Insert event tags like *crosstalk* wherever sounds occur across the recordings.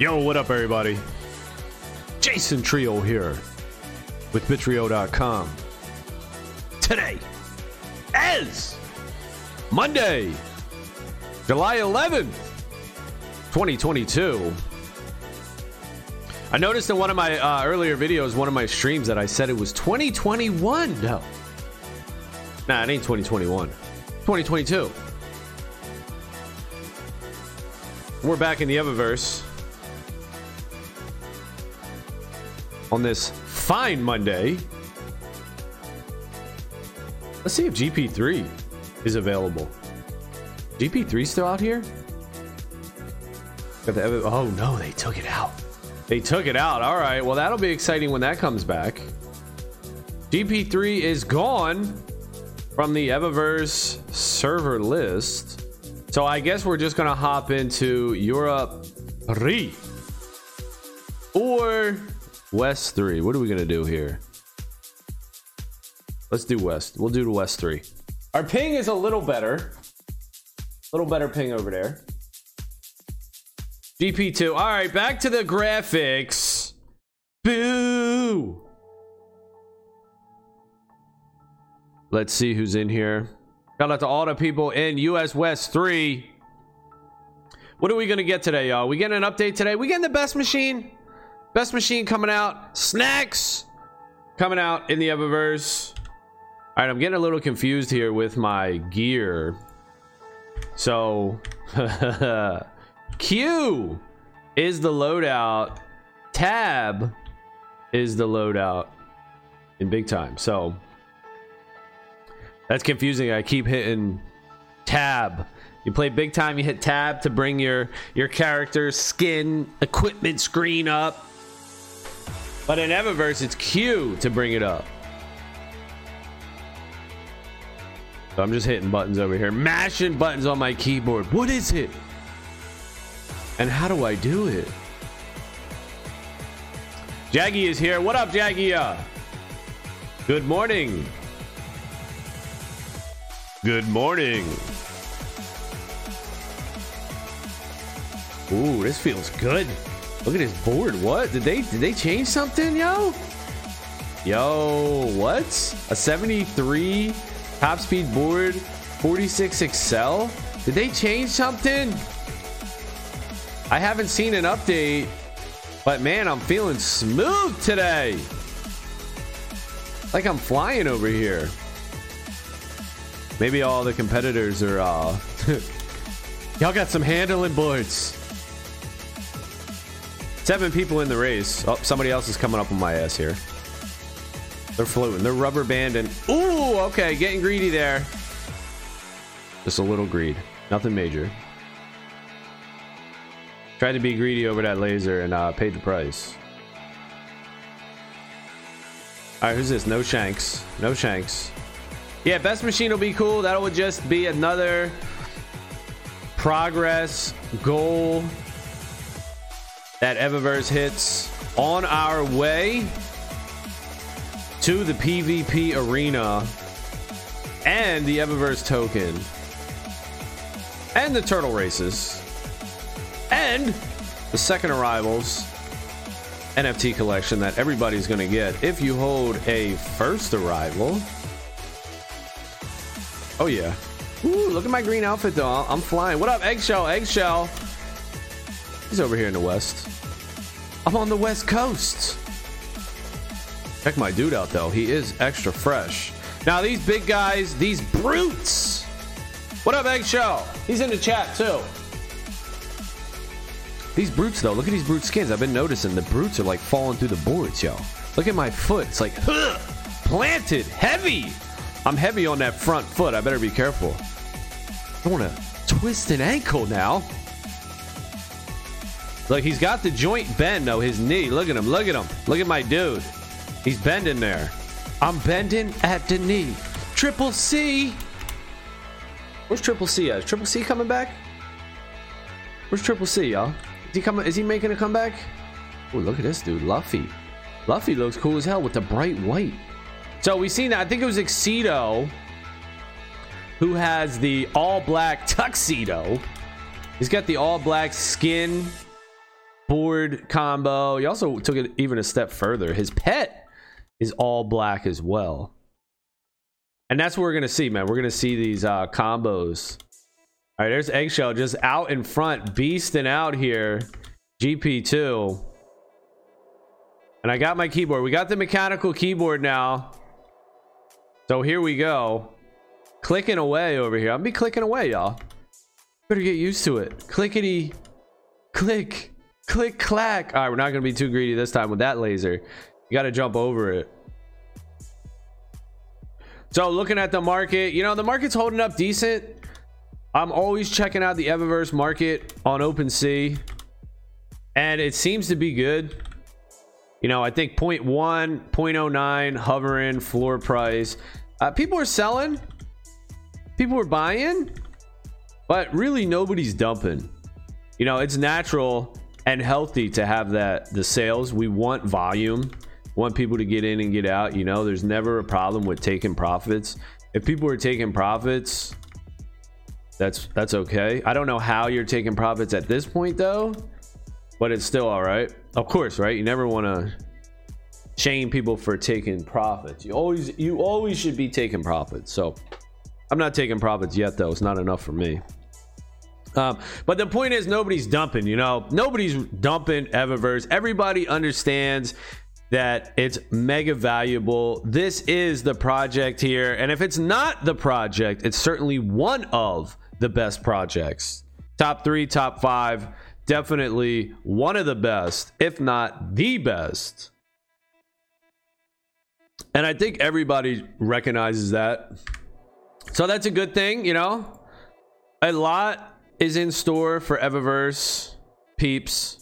Yo, what up, everybody? Jason Trio here with Bitrio.com. Today is Monday, July 11th, 2022. I noticed in one of my uh, earlier videos, one of my streams, that I said it was 2021. No. Nah, it ain't 2021. 2022. We're back in the Evaverse on this fine Monday. Let's see if GP3 is available. GP3 still out here? Got the oh no, they took it out. They took it out. All right. Well, that'll be exciting when that comes back. GP3 is gone from the Evaverse server list. So I guess we're just gonna hop into Europe 3 or West 3. What are we gonna do here? Let's do West. We'll do the West 3. Our ping is a little better. A little better ping over there. GP2. All right, back to the graphics. Boo! Let's see who's in here. Shout out to all the people in US West 3. What are we going to get today, y'all? We getting an update today? We getting the best machine? Best machine coming out. Snacks coming out in the Evaverse. All right, I'm getting a little confused here with my gear. So, *laughs* Q is the loadout. Tab is the loadout in big time. So, that's confusing. I keep hitting tab. You play big time, you hit tab to bring your your character's skin equipment screen up. But in Evaverse, it's Q to bring it up. So I'm just hitting buttons over here, mashing buttons on my keyboard. What is it? And how do I do it? Jaggy is here. What up, Jaggy? Good morning. Good morning. Ooh, this feels good. Look at this board. What? Did they did they change something, yo? Yo, what? A 73 top speed board, 46 Excel? Did they change something? I haven't seen an update, but man, I'm feeling smooth today. Like I'm flying over here. Maybe all the competitors are uh *laughs* Y'all got some handling boards. Seven people in the race. Oh, somebody else is coming up on my ass here. They're floating. They're rubber banding. Ooh, okay, getting greedy there. Just a little greed. Nothing major. Tried to be greedy over that laser and uh, paid the price. All right, who's this? No Shanks. No Shanks. Yeah, best machine will be cool. That will just be another progress goal that Evaverse hits on our way to the PvP arena and the Evaverse token and the turtle races and the second arrivals NFT collection that everybody's going to get if you hold a first arrival. Oh yeah. Ooh, look at my green outfit though. I'm flying. What up, Eggshell? Eggshell. He's over here in the west. I'm on the west coast. Check my dude out though. He is extra fresh. Now these big guys, these brutes. What up, Eggshell? He's in the chat too. These brutes though, look at these brute skins. I've been noticing the brutes are like falling through the boards, yo. Look at my foot. It's like planted, heavy. I'm heavy on that front foot. I better be careful. I want to twist an ankle now. Look, he's got the joint bend though, his knee. Look at him. Look at him. Look at my dude. He's bending there. I'm bending at the knee. Triple C. Where's Triple C at? Is Triple C coming back? Where's Triple C, y'all? Is he coming? Is he making a comeback? Oh, look at this dude, Luffy. Luffy looks cool as hell with the bright white. So we seen that. I think it was Excedo who has the all black tuxedo. He's got the all black skin board combo. He also took it even a step further. His pet is all black as well. And that's what we're going to see, man. We're going to see these uh, combos. All right, there's Eggshell just out in front, beasting out here. GP2. And I got my keyboard. We got the mechanical keyboard now. So here we go. Clicking away over here. I'll be clicking away, y'all. Better get used to it. Clickety, click, click, clack. All right, we're not to be too greedy this time with that laser. You got to jump over it. So looking at the market, you know, the market's holding up decent. I'm always checking out the Evaverse market on OpenSea. And it seems to be good. You know, I think 0.1, 0.09 hovering floor price. Uh, people are selling. People are buying. But really nobody's dumping. You know, it's natural and healthy to have that the sales. We want volume want people to get in and get out. You know, there's never a problem with taking profits. If people are taking profits, that's that's okay. I don't know how you're taking profits at this point though, but it's still all right. Of course, right? You never want to shame people for taking profits. You always you always should be taking profits. So I'm not taking profits yet though. It's not enough for me. Um, but the point is nobody's dumping, you know, nobody's dumping Evaverse. Everybody understands that it's mega valuable. This is the project here. And if it's not the project, it's certainly one of the best projects. Top three, top five, definitely one of the best, if not the best. And I think everybody recognizes that. So that's a good thing, you know? A lot is in store for Evaverse peeps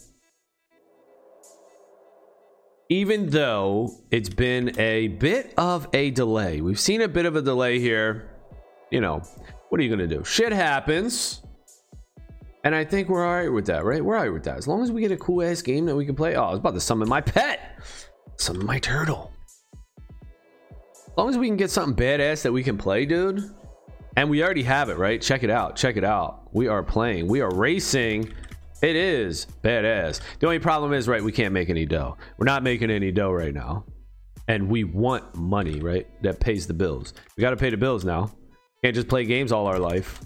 even though it's been a bit of a delay. We've seen a bit of a delay here. You know, what are you going to do? Shit happens. And I think we're all right with that, right? We're all right with that. As long as we get a cool ass game that we can play. Oh, I was about to summon my pet. Summon my turtle. As long as we can get something badass that we can play, dude. And we already have it, right? Check it out. Check it out. We are playing. We are racing it is badass. The only problem is, right, we can't make any dough. We're not making any dough right now. And we want money, right? That pays the bills. We got to pay the bills now. Can't just play games all our life.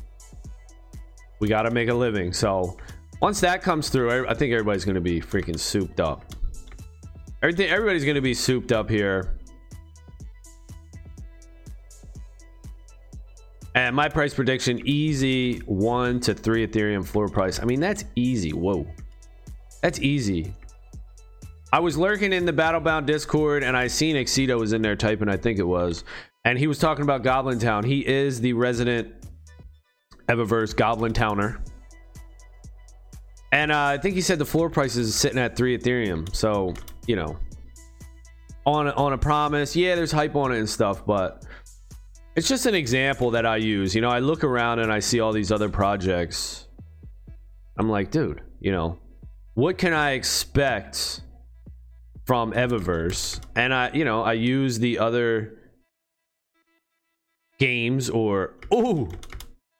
We got to make a living. So once that comes through, I think everybody's going to be freaking souped up. Everything, everybody's going to be souped up here. And my price prediction easy one to three Ethereum floor price. I mean, that's easy. Whoa, that's easy. I was lurking in the Battlebound Discord and I seen Exito was in there typing, I think it was, and he was talking about Goblin Town. He is the resident Evaverse Goblin Towner. And uh, I think he said the floor price is sitting at three Ethereum. So, you know, on on a promise, yeah, there's hype on it and stuff, but it's just an example that I use. You know, I look around and I see all these other projects. I'm like, dude, you know, what can I expect from Evaverse? And I, you know, I use the other games or oh,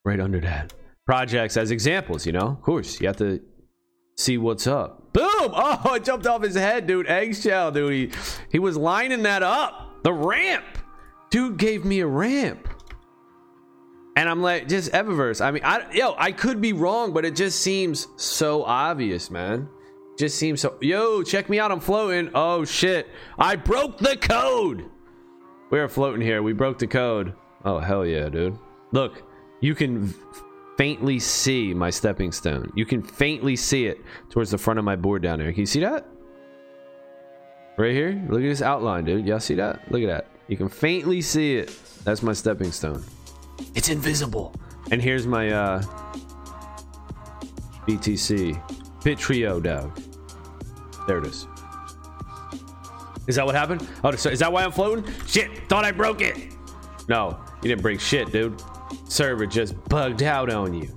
right under that projects as examples. You know, of course, you have to see what's up. Boom! *laughs* Oh, it jumped off his head, dude. Eggshell, dude. He, he was lining that up. The ramp. Dude gave me a ramp. And I'm like, just Evaverse. I mean, I yo, I could be wrong, but it just seems so obvious, man. Just seems so. Yo, check me out. I'm floating. Oh shit! I broke the code. We are floating here. We broke the code. Oh hell yeah, dude. Look, you can faintly see my stepping stone. You can faintly see it towards the front of my board down there. Can you see that? Right here. Look at this outline, dude. Y'all see that? Look at that. You can faintly see it. That's my stepping stone. It's invisible. And here's my uh BTC Bit Trio dog. There it is. Is that what happened? Oh, so is that why I'm floating? Shit, thought I broke it. No, you didn't break shit, dude. Server just bugged out on you.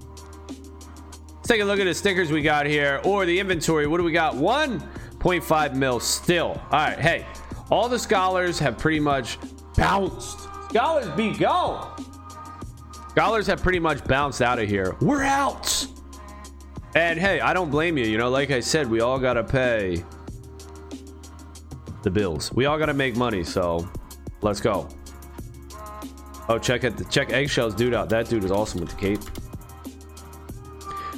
Let's take a look at the stickers we got here or the inventory. What do we got? 1.5 mil still. All right, hey, all the scholars have pretty much bounced. Scholars be gone. Scholars have pretty much bounced out of here. We're out. And hey, I don't blame you. You know, like I said, we all gotta pay the bills. We all gotta make money. So let's go. Oh, check it. Check eggshells, dude out. That dude is awesome with the cape.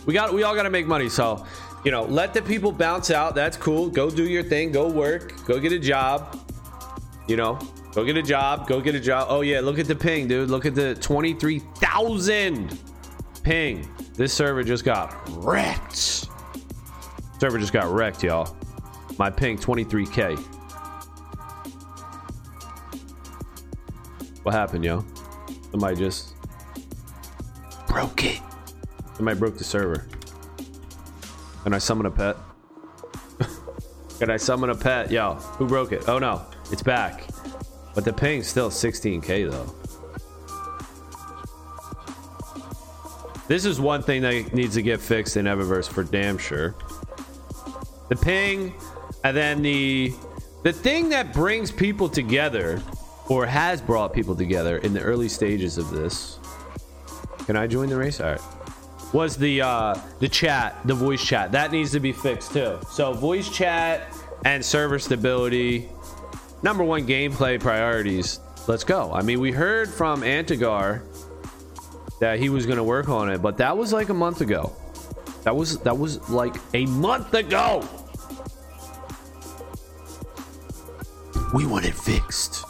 We got. We all gotta make money. So you know, let the people bounce out. That's cool. Go do your thing. Go work. Go get a job. You know, go get a job. Go get a job. Oh yeah, look at the ping, dude. Look at the twenty-three thousand ping. This server just got wrecked. Server just got wrecked, y'all. My ping 23k. What happened, yo? Somebody just broke it. Somebody broke the server. Can I summon a pet? Can I summon a pet? Yo, who broke it? Oh no, it's back. But the ping's still 16k though. This is one thing that needs to get fixed in Evaverse for damn sure. The ping, and then the the thing that brings people together, or has brought people together in the early stages of this. Can I join the race? All right. Was the uh, the chat, the voice chat that needs to be fixed too. So voice chat and server stability, number one gameplay priorities. Let's go. I mean, we heard from Antigar that he was going to work on it, but that was like a month ago. That was that was like a month ago. We want it fixed.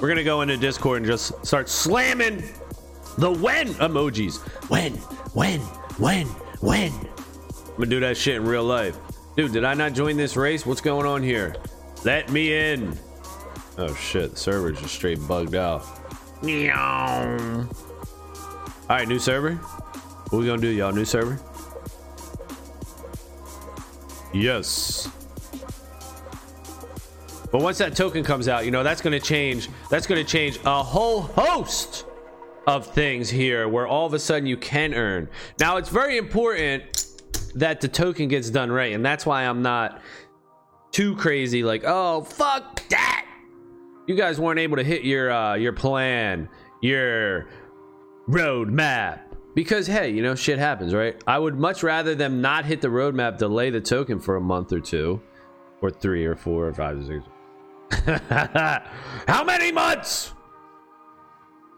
We're gonna go into Discord and just start slamming the when emojis. When, when, when, when. I'm gonna do that shit in real life. Dude, did I not join this race? What's going on here? Let me in. Oh shit, the server's just straight bugged out. Meow. All right, new server. What we gonna do, y'all? New server. Yes. But once that token comes out, you know that's gonna change. That's gonna change a whole host of things here, where all of a sudden you can earn. Now it's very important that the token gets done right, and that's why I'm not too crazy. Like, oh fuck that! You guys weren't able to hit your uh, your plan, your roadmap because hey you know shit happens right i would much rather them not hit the roadmap delay the token for a month or two or three or four or five or six *laughs* how many months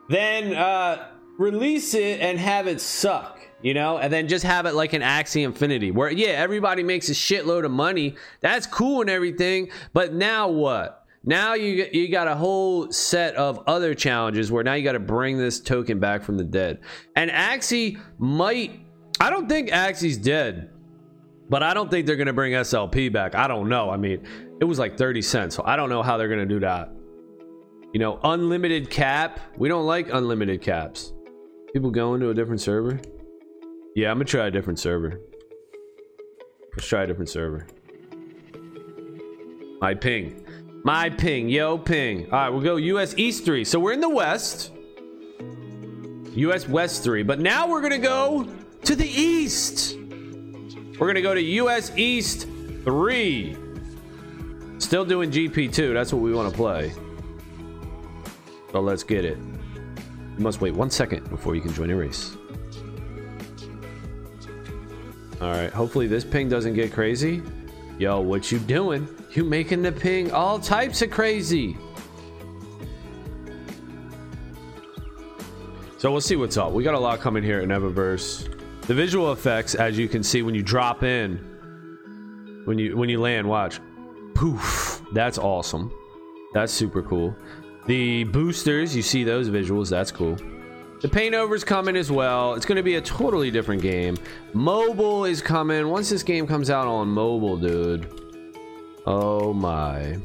then uh release it and have it suck you know and then just have it like an Axie Infinity where yeah everybody makes a shitload of money that's cool and everything but now what now you you got a whole set of other challenges where now you got to bring this token back from the dead. And Axie might I don't think Axie's dead. But I don't think they're going to bring SLP back. I don't know. I mean, it was like 30 cents. So I don't know how they're going to do that. You know, unlimited cap. We don't like unlimited caps. People going to a different server? Yeah, I'm to try a different server. Let's try a different server. My ping. My ping, yo ping. All right, we'll go US East 3. So we're in the West. US West 3. But now we're to go to the East. We're to go to US East 3. Still doing GP2. That's what we want to play. So let's get it. You must wait one second before you can join a race. All right, hopefully this ping doesn't get crazy. Yo, what you doing? You making the ping all types of crazy. So we'll see what's up. We got a lot coming here in Evaverse. The visual effects, as you can see when you drop in, when you when you land, watch. Poof. That's awesome. That's super cool. The boosters, you see those visuals, that's cool. The paint over's coming as well. It's going to be a totally different game. Mobile is coming. Once this game comes out on mobile, dude. Oh my.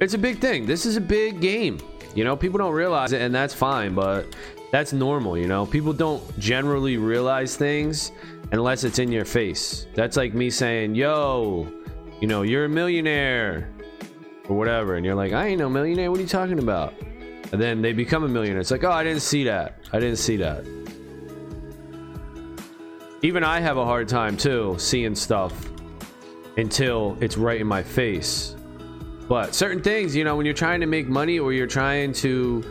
It's a big thing. This is a big game. You know, people don't realize it, and that's fine, but that's normal, you know? People don't generally realize things unless it's in your face. That's like me saying, yo, you know, you're a millionaire or whatever. And you're like, I ain't no millionaire. What are you talking about? And then they become a millionaire. It's like, oh, I didn't see that. I didn't see that. Even I have a hard time too seeing stuff until it's right in my face. But certain things, you know, when you're trying to make money or you're trying to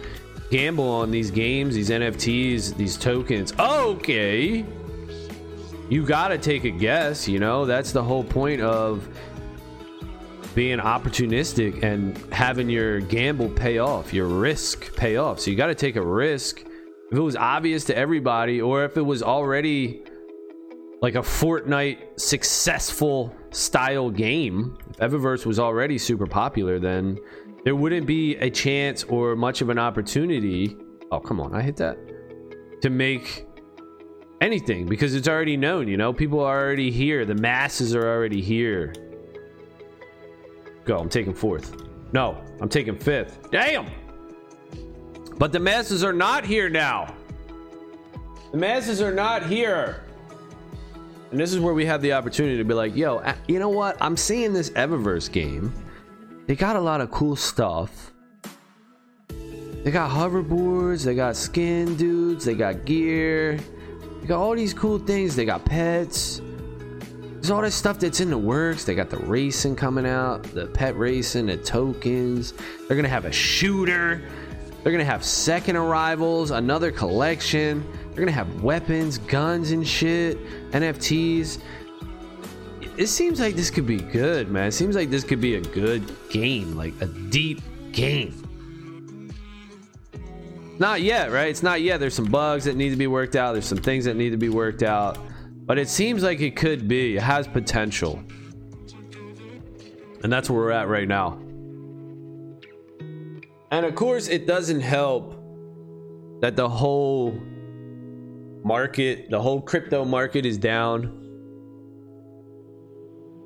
gamble on these games, these NFTs, these tokens, okay. you gotta take a guess, you know? That's the whole point of being opportunistic and having your gamble pay off, your risk pay off. So you gotta take a risk. If it was obvious to everybody, or if it was already like a Fortnite successful style game, if Evaverse was already super popular, then there wouldn't be a chance or much of an opportunity. Oh, come on, I hit that. To make anything because it's already known, you know? People are already here. The masses are already here. Go, I'm taking fourth. No, I'm taking fifth. Damn! But the masses are not here now. The masses are not here. And this is where we have the opportunity to be like, yo, you know what? I'm seeing this Evaverse game. They got a lot of cool stuff. They got hoverboards, they got skin dudes, they got gear, they got all these cool things. They got pets. There's all this stuff that's in the works. They got the racing coming out, the pet racing, the tokens. They're gonna have a shooter. They're gonna have second arrivals, another collection. They're gonna have weapons, guns, and shit, NFTs. It seems like this could be good, man. It seems like this could be a good game, like a deep game. Not yet, right? It's not yet. There's some bugs that need to be worked out. There's some things that need to be worked out. But it seems like it could be. It has potential. And that's where we're at right now. And of course, it doesn't help that the whole market, the whole crypto market is down.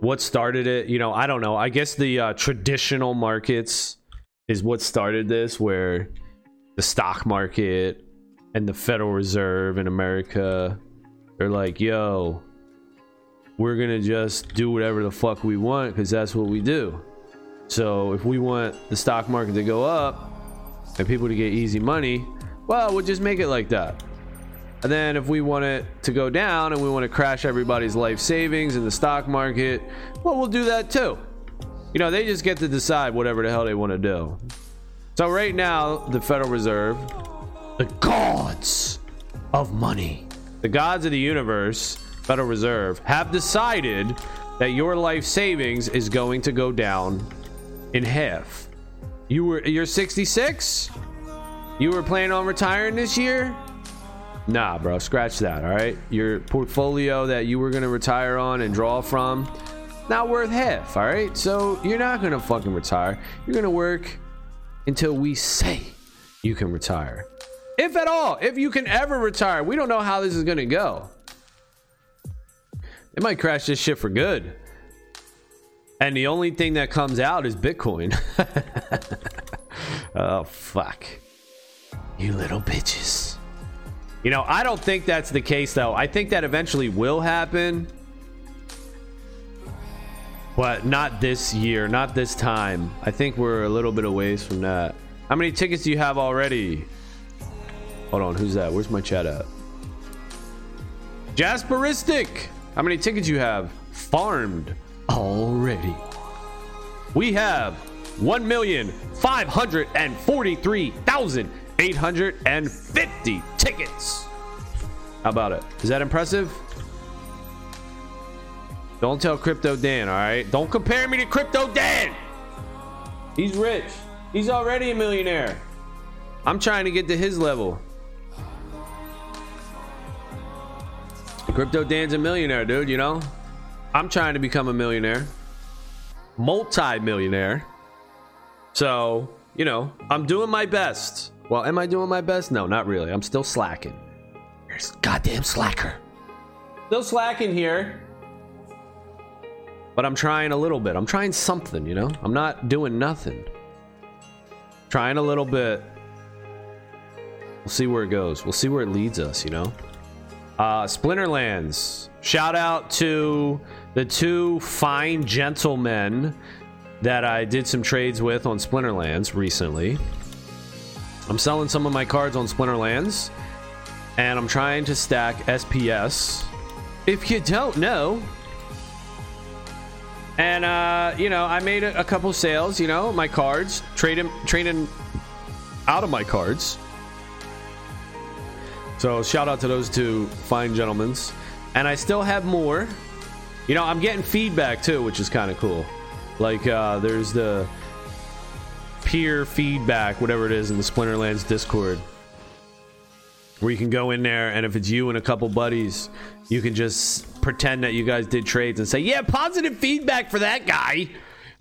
What started it? You know, I don't know. I guess the uh, traditional markets is what started this, where the stock market and the Federal Reserve in America are like, yo, we're gonna just do whatever the fuck we want because that's what we do. So if we want the stock market to go up and people to get easy money, well, we'll just make it like that. And then if we want it to go down and we want to crash everybody's life savings in the stock market, well, we'll do that too. You know, they just get to decide whatever the hell they want to do. So right now, the Federal Reserve, the gods of money, the gods of the universe, Federal Reserve, have decided that your life savings is going to go down in half. You were you're 66? You were planning on retiring this year? Nah, bro, scratch that, all right? Your portfolio that you were going to retire on and draw from not worth half, all right? So you're not going to fucking retire. You're going to work until we say you can retire. If at all, if you can ever retire. We don't know how this is going to go. It might crash this shit for good. And the only thing that comes out is Bitcoin. *laughs* oh, fuck. You little bitches. You know, I don't think that's the case, though. I think that eventually will happen. But not this year, not this time. I think we're a little bit away from that. How many tickets do you have already? Hold on, who's that? Where's my chat at? Jasperistic! How many tickets you have farmed already? We have 1,543,850 tickets. How about it? Is that impressive? Don't tell Crypto Dan, all right? Don't compare me to Crypto Dan. He's rich. He's already a millionaire. I'm trying to get to his level. Crypto Dan's a millionaire, dude, you know? I'm trying to become a millionaire. Multi-millionaire. So, you know, I'm doing my best. Well, am I doing my best? No, not really. I'm still slacking. Here's goddamn slacker. Still slacking here but I'm trying a little bit. I'm trying something, you know? I'm not doing nothing. Trying a little bit. We'll see where it goes. We'll see where it leads us, you know? Uh, Splinterlands. Shout out to the two fine gentlemen that I did some trades with on Splinterlands recently. I'm selling some of my cards on Splinterlands, and I'm trying to stack SPS. If you don't know, and uh, you know, I made a, a couple sales. You know, my cards, trading, trading out of my cards. So shout out to those two fine gentlemen. and I still have more. You know, I'm getting feedback too, which is kind of cool. Like, uh, there's the peer feedback, whatever it is, in the Splinterlands Discord, where you can go in there, and if it's you and a couple buddies, you can just pretend that you guys did trades and say, "Yeah, positive feedback for that guy."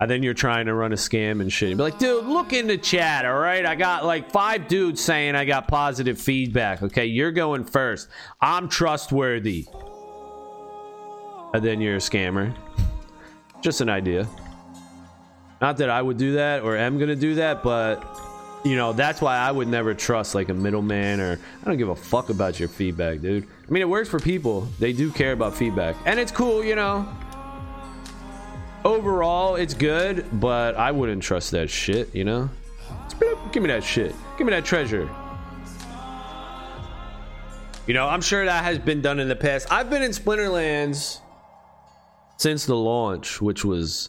And then you're trying to run a scam and shit. Be like, dude, look in the chat, all right? I got like five dudes saying I got positive feedback. Okay, you're going first. I'm trustworthy. And then you're a scammer. Just an idea. Not that I would do that or am gonna do that, but you know, that's why I would never trust like a middleman or I don't give a fuck about your feedback, dude. I mean, it works for people. They do care about feedback. And it's cool, you know. Overall, it's good, but I wouldn't trust that shit, you know? Give me that shit. Give me that treasure. You know, I'm sure that has been done in the past. I've been in Splinterlands since the launch, which was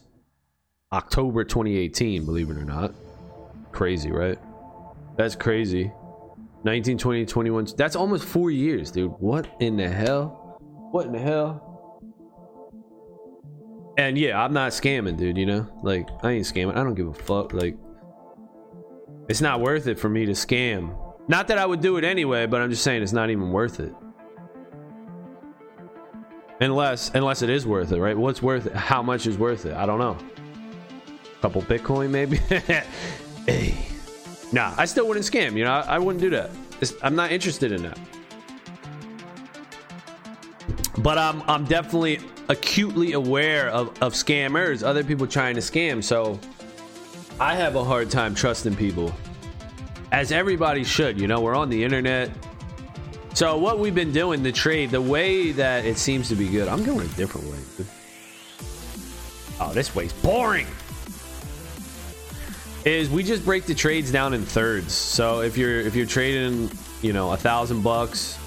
October 2018, believe it or not. Crazy, right? That's crazy. 19, 20, 21. That's almost four years, dude. What in the hell? What in the hell? And yeah, I'm not scamming, dude, you know? Like, I ain't scamming. I don't give a fuck. Like, it's not worth it for me to scam. Not that I would do it anyway, but I'm just saying it's not even worth it. Unless, unless it is worth it, right? What's worth it? How much is worth it? I don't know. A Couple Bitcoin, maybe? *laughs* hey. Nah, I still wouldn't scam, you know? I, I wouldn't do that. It's, I'm not interested in that. But I'm, I'm definitely acutely aware of, of scammers, other people trying to scam. So I have a hard time trusting people. As everybody should, you know, we're on the internet. So what we've been doing, the trade, the way that it seems to be good, I'm going a different way. Oh, this way's boring. Is we just break the trades down in thirds. So if you're if you're trading, you know, a thousand bucks,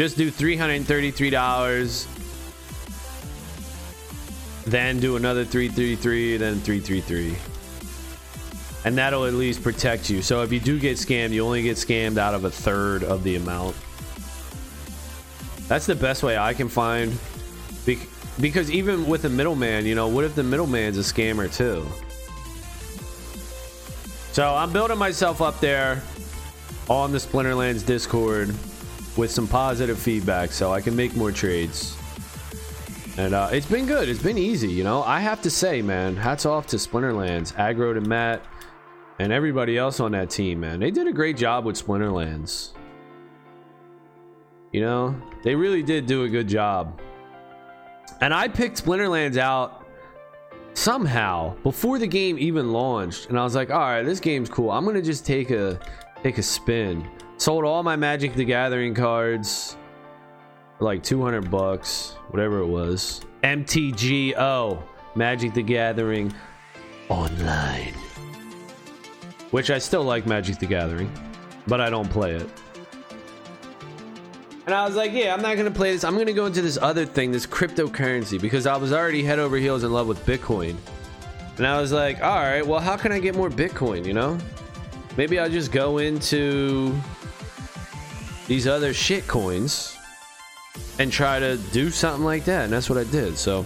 just do three hundred and thirty-three dollars then do another 333 then 333 and that'll at least protect you. So if you do get scammed you only get scammed out of a third of the amount. That's the best way i can find. Because even with a middleman you know what if the middleman's a scammer too? So i'm building myself up there on the splinterlands discord with some positive feedback so i can make more trades and uh, it's been good. It's been easy, you know. I have to say, man, hats off to Splinterlands, Aggroed and Matt, and everybody else on that team, man. They did a great job with Splinterlands. You know, they really did do a good job. And I picked Splinterlands out somehow before the game even launched, and I was like, all right, this game's cool. I'm gonna just take a take a spin. Sold all my Magic the Gathering cards like 200 bucks, whatever it was. MTGO, Magic the Gathering online. Which I still like Magic the Gathering, but I don't play it. And I was like, yeah, I'm not going to play this. I'm going to go into this other thing, this cryptocurrency, because I was already head over heels in love with Bitcoin. And I was like, all right, well, how can I get more Bitcoin, you know? Maybe I'll just go into these other shit coins and try to do something like that. And that's what I did. So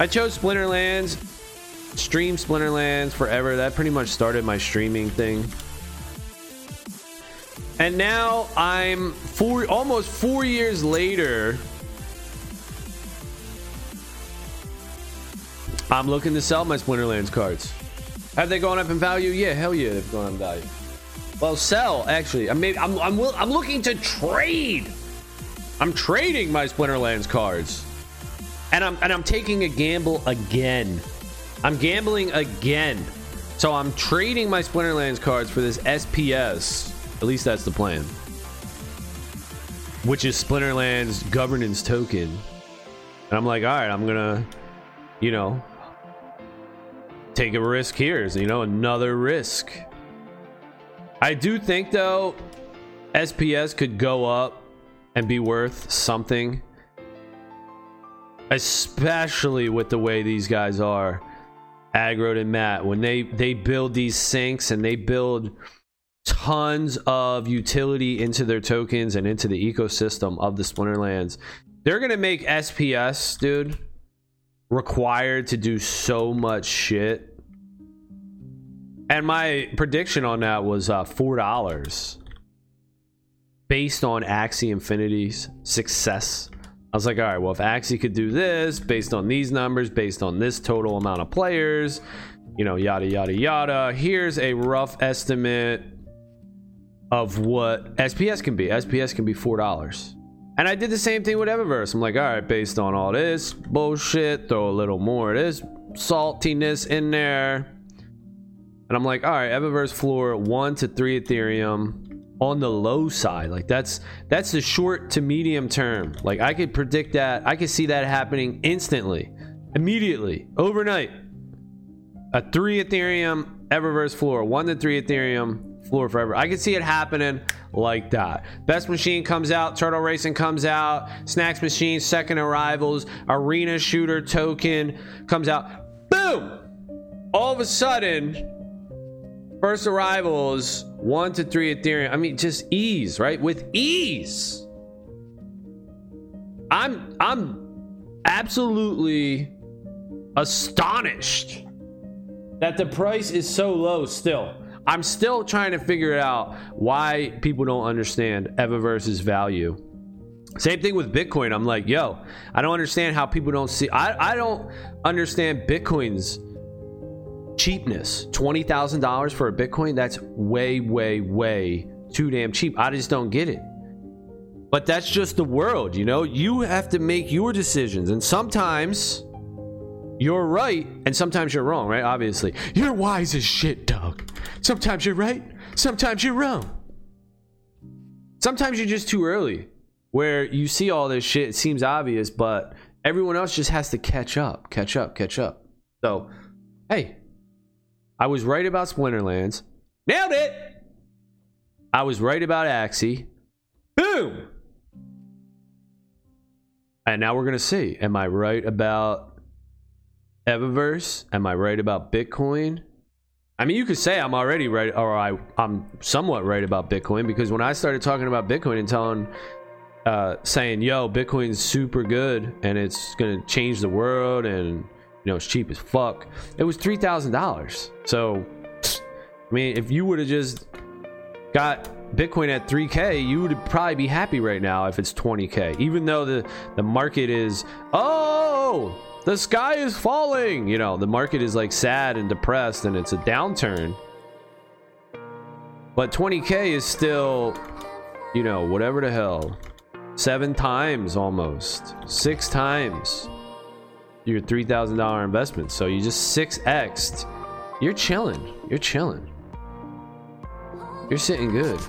I chose Splinterlands, stream Splinterlands forever. That pretty much started my streaming thing. And now I'm four, almost four years later. I'm looking to sell my Splinterlands cards. Have they gone up in value? Yeah, hell yeah, they've gone up in value. Well, sell actually. I mean, I'm I'm I'm looking to trade. I'm trading my Splinterlands cards. And I'm and I'm taking a gamble again. I'm gambling again. So I'm trading my Splinterlands cards for this SPS. At least that's the plan. Which is Splinterlands governance token. And I'm like, all right, I'm gonna, you know, take a risk here. You know, another risk. I do think though, SPS could go up and be worth something. Especially with the way these guys are, Aggroed and Matt, when they they build these sinks and they build tons of utility into their tokens and into the ecosystem of the Splinterlands. they're gonna make SPS, dude, required to do so much shit. And my prediction on that was uh, four dollars, based on Axie Infinity's success. I was like, all right, well, if Axie could do this based on these numbers, based on this total amount of players, you know, yada yada yada. Here's a rough estimate of what SPS can be. SPS can be four dollars. And I did the same thing with Evaverse. I'm like, all right, based on all this bullshit, throw a little more of this saltiness in there. And I'm like, all right, Evaverse floor one to three Ethereum on the low side. Like that's that's the short to medium term. Like I could predict that. I could see that happening instantly, immediately, overnight. A three Ethereum Evaverse floor, one to three Ethereum floor forever. I could see it happening like that. Best Machine comes out, Turtle Racing comes out, Snacks Machine, Second Arrivals, Arena Shooter Token comes out. Boom! All of a sudden, First Arrivals, one to three Ethereum. I mean, just ease, right? With ease. I'm I'm absolutely astonished that the price is so low still. I'm still trying to figure out why people don't understand Evaverse's value. Same thing with Bitcoin. I'm like, yo, I don't understand how people don't see. I, I don't understand Bitcoin's cheapness. $20,000 for a Bitcoin, that's way, way, way too damn cheap. I just don't get it. But that's just the world, you know? You have to make your decisions. And sometimes you're right, and sometimes you're wrong, right? Obviously. You're wise as shit, Doug. Sometimes you're right, sometimes you're wrong. Sometimes you're just too early, where you see all this shit, it seems obvious, but everyone else just has to catch up, catch up, catch up. So, hey, I was right about Splinterlands. Nailed it! I was right about Axie. Boom! And now we're going to see. Am I right about Evaverse? Am I right about Bitcoin? I mean, you could say I'm already right, or I, I'm somewhat right about Bitcoin because when I started talking about Bitcoin and telling, uh, saying, "Yo, Bitcoin's super good and it's gonna change the world and you know it's cheap as fuck," it was three thousand dollars. So, I mean, if you would have just got Bitcoin at 3K, you would probably be happy right now if it's 20K. Even though the the market is oh the sky is falling. You know, the market is like sad and depressed and it's a downturn. But 20k is still, you know, whatever the hell. Seven times almost. Six times your $3,000 investment. So you just 6x'd. You're chilling. You're chilling. You're sitting good.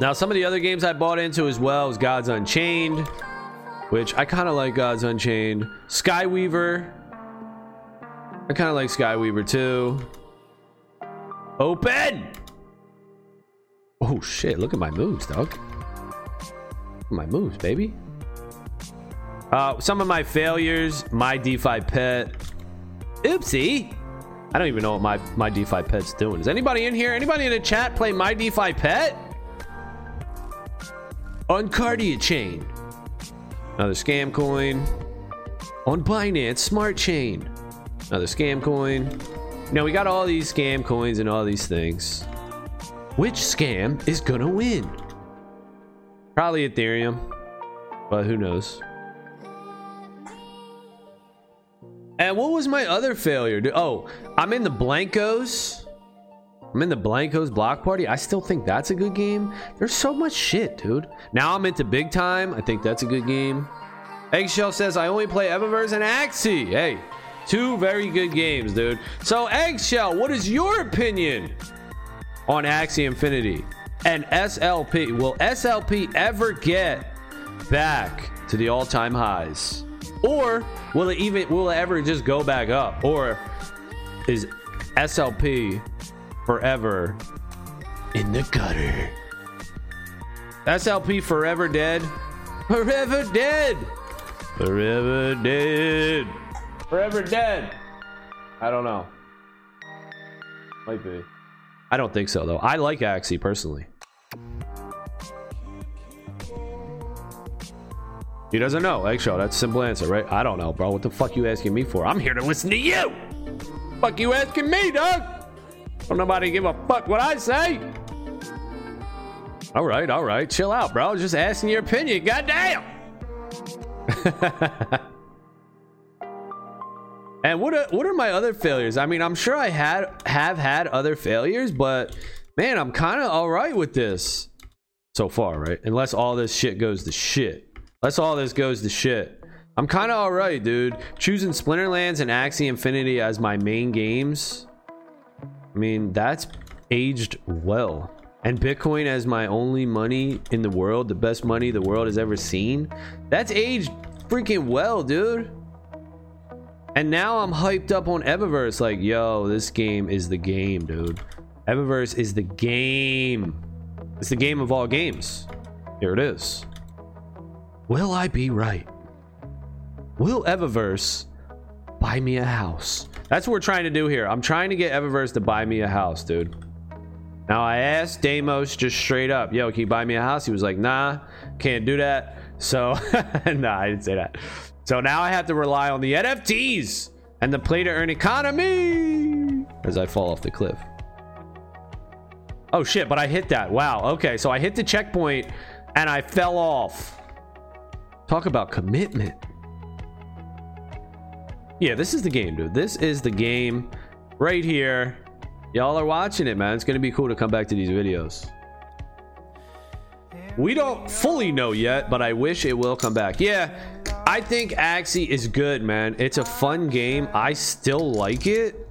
Now, some of the other games I bought into as well was Gods Unchained which I kind of like Gods Unchained. Skyweaver. I kind of like Skyweaver too. Open! Oh shit, look at my moves, dog. My moves, baby. Uh, some of my failures, my DeFi pet. Oopsie. I don't even know what my, my DeFi pet's doing. Is anybody in here? Anybody in the chat play my DeFi pet? On KardiaChain. Another scam coin. On Binance Smart Chain. Another scam coin. Now we got all these scam coins and all these things. Which scam is gonna win? Probably Ethereum, but who knows? And what was my other failure? Oh, I'm in the Blankos. I'm in the Blankos Block Party. I still think that's a good game. There's so much shit, dude. Now I'm into Big Time. I think that's a good game. Eggshell says, I only play Evaverse and Axie. Hey, two very good games, dude. So, Eggshell, what is your opinion on Axie Infinity and SLP? Will SLP ever get back to the all-time highs? Or will it even will it ever just go back up? Or is SLP forever in the gutter. SLP forever dead. Forever dead. Forever dead. Forever dead. I don't know. Might be. I don't think so though. I like Axie personally. He doesn't know. Eggshell, that's simple answer, right? I don't know, bro. What the fuck you asking me for? I'm here to listen to you. Fuck you asking me, dog? Don't nobody give a fuck what I say. All right, all right. Chill out, bro. Just asking your opinion. Goddamn. *laughs* and what are, what are my other failures? I mean, I'm sure I had have had other failures, but man, I'm kind of all right with this so far, right? Unless all this shit goes to shit. Unless all this goes to shit. I'm kind of all right, dude. Choosing Splinterlands and Axie Infinity as my main games. I mean, that's aged well. And Bitcoin as my only money in the world, the best money the world has ever seen. That's aged freaking well, dude. And now I'm hyped up on Evaverse. Like, yo, this game is the game, dude. Evaverse is the game. It's the game of all games. Here it is. Will I be right? Will Evaverse buy me a house? That's what we're trying to do here. I'm trying to get Evaverse to buy me a house, dude. Now I asked Deimos just straight up, yo, can you buy me a house? He was like, nah, can't do that. So, *laughs* nah, I didn't say that. So now I have to rely on the NFTs and the play to earn economy as I fall off the cliff. Oh shit, but I hit that. Wow. Okay, so I hit the checkpoint and I fell off. Talk about commitment. Yeah, this is the game, dude. This is the game right here. Y'all are watching it, man. It's going to be cool to come back to these videos. We don't fully know yet, but I wish it will come back. Yeah, I think Axie is good, man. It's a fun game. I still like it.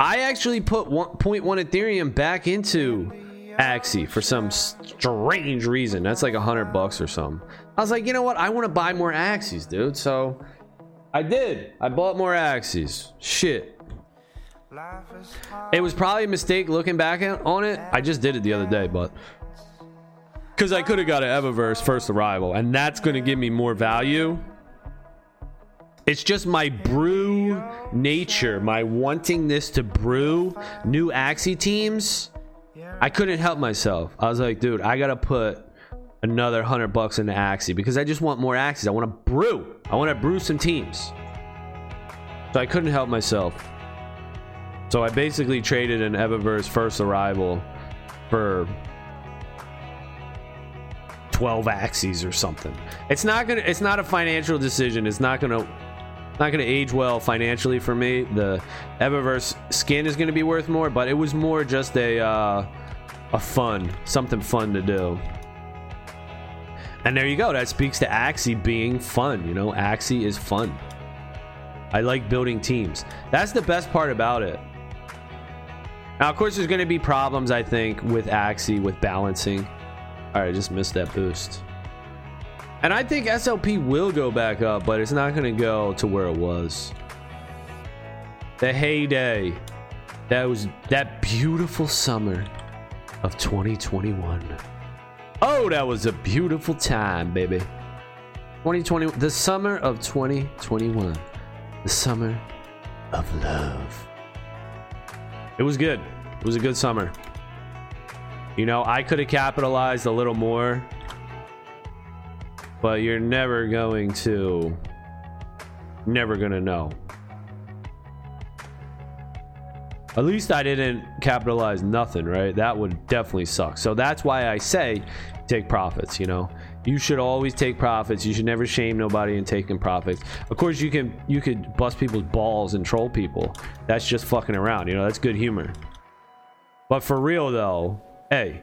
I actually put 1.1 Ethereum back into Axie for some strange reason. That's like a hundred bucks or something. I was like, you know what? I want to buy more axes, dude. So I did. I bought more axes. Shit. It was probably a mistake looking back on it. I just did it the other day, but because I could have got an Evaverse first arrival, and that's going to give me more value. It's just my brew nature, my wanting this to brew new Axie teams I couldn't help myself. I was like, dude, I gotta put another hundred bucks into Axie because I just want more Axies. I want to brew. I want to brew some teams. So I couldn't help myself. So I basically traded an Evaverse first arrival for 12 Axies or something. It's not gonna. It's not a financial decision. It's not gonna not to age well financially for me. The Evaverse skin is to be worth more, but it was more just a uh, a fun, something fun to do. And there you go. That speaks to Axie being fun. You know, Axie is fun. I like building teams. That's the best part about it. Now, of course, there's going to be problems, I think, with Axie, with balancing. All right, I just missed that boost. And I think SLP will go back up, but it's not going to go to where it was. The heyday. That was that beautiful summer of 2021. Oh, that was a beautiful time, baby. 2020, the summer of 2021. The summer of love. It was good. It was a good summer. You know, I could have capitalized a little more but you're never going to never gonna know at least i didn't capitalize nothing right that would definitely suck so that's why i say take profits you know you should always take profits you should never shame nobody in taking profits of course you can you could bust people's balls and troll people that's just fucking around you know that's good humor but for real though hey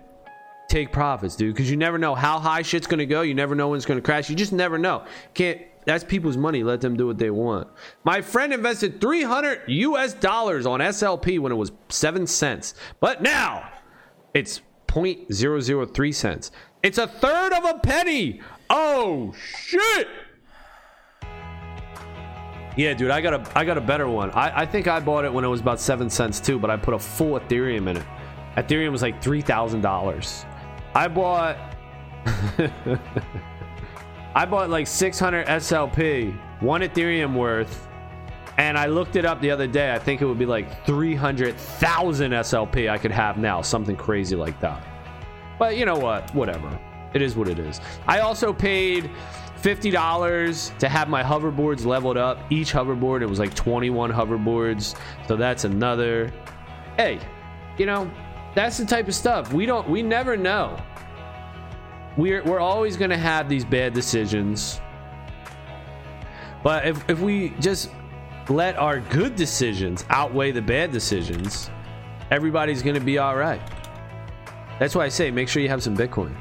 take profits, dude, because you never know how high shit's gonna go. You never know when it's gonna crash. You just never know. Can't. That's people's money. Let them do what they want. My friend invested 300 US dollars on SLP when it was seven cents, but now it's 0.003 cents. It's a third of a penny. Oh shit! Yeah, dude, I got a I got a better one. I, I think I bought it when it was about seven cents too, but I put a full Ethereum in it. Ethereum was like three thousand dollars. I bought *laughs* I bought like 600 SLP, one Ethereum worth, and I looked it up the other day. I think it would be like 300,000 SLP I could have now, something crazy like that. But you know what? Whatever. It is what it is. I also paid $50 to have my hoverboards leveled up. Each hoverboard, it was like 21 hoverboards. So that's another. Hey, you know, that's the type of stuff we don't, we never know. We're, we're always going to have these bad decisions. But if, if we just let our good decisions outweigh the bad decisions, everybody's going to be all right. That's why I say make sure you have some Bitcoin.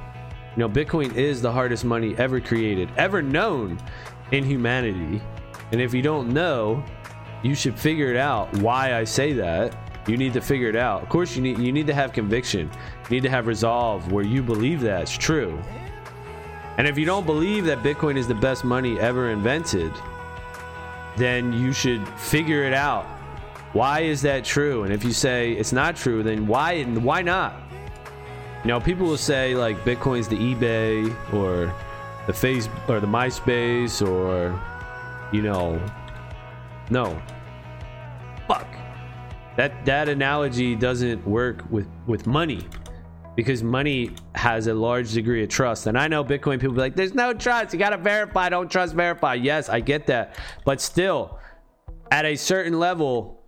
You know, Bitcoin is the hardest money ever created, ever known in humanity. And if you don't know, you should figure it out why I say that. You need to figure it out. Of course, you need you need to have conviction. You need to have resolve where you believe that's true. And if you don't believe that Bitcoin is the best money ever invented, then you should figure it out. Why is that true? And if you say it's not true, then why why not? You know, people will say like Bitcoin's the eBay or the face or the MySpace or you know, no. Fuck. That that analogy doesn't work with with money because money has a large degree of trust. And I know Bitcoin people be like, "There's no trust. You got to verify. Don't trust verify." Yes, I get that. But still, at a certain level,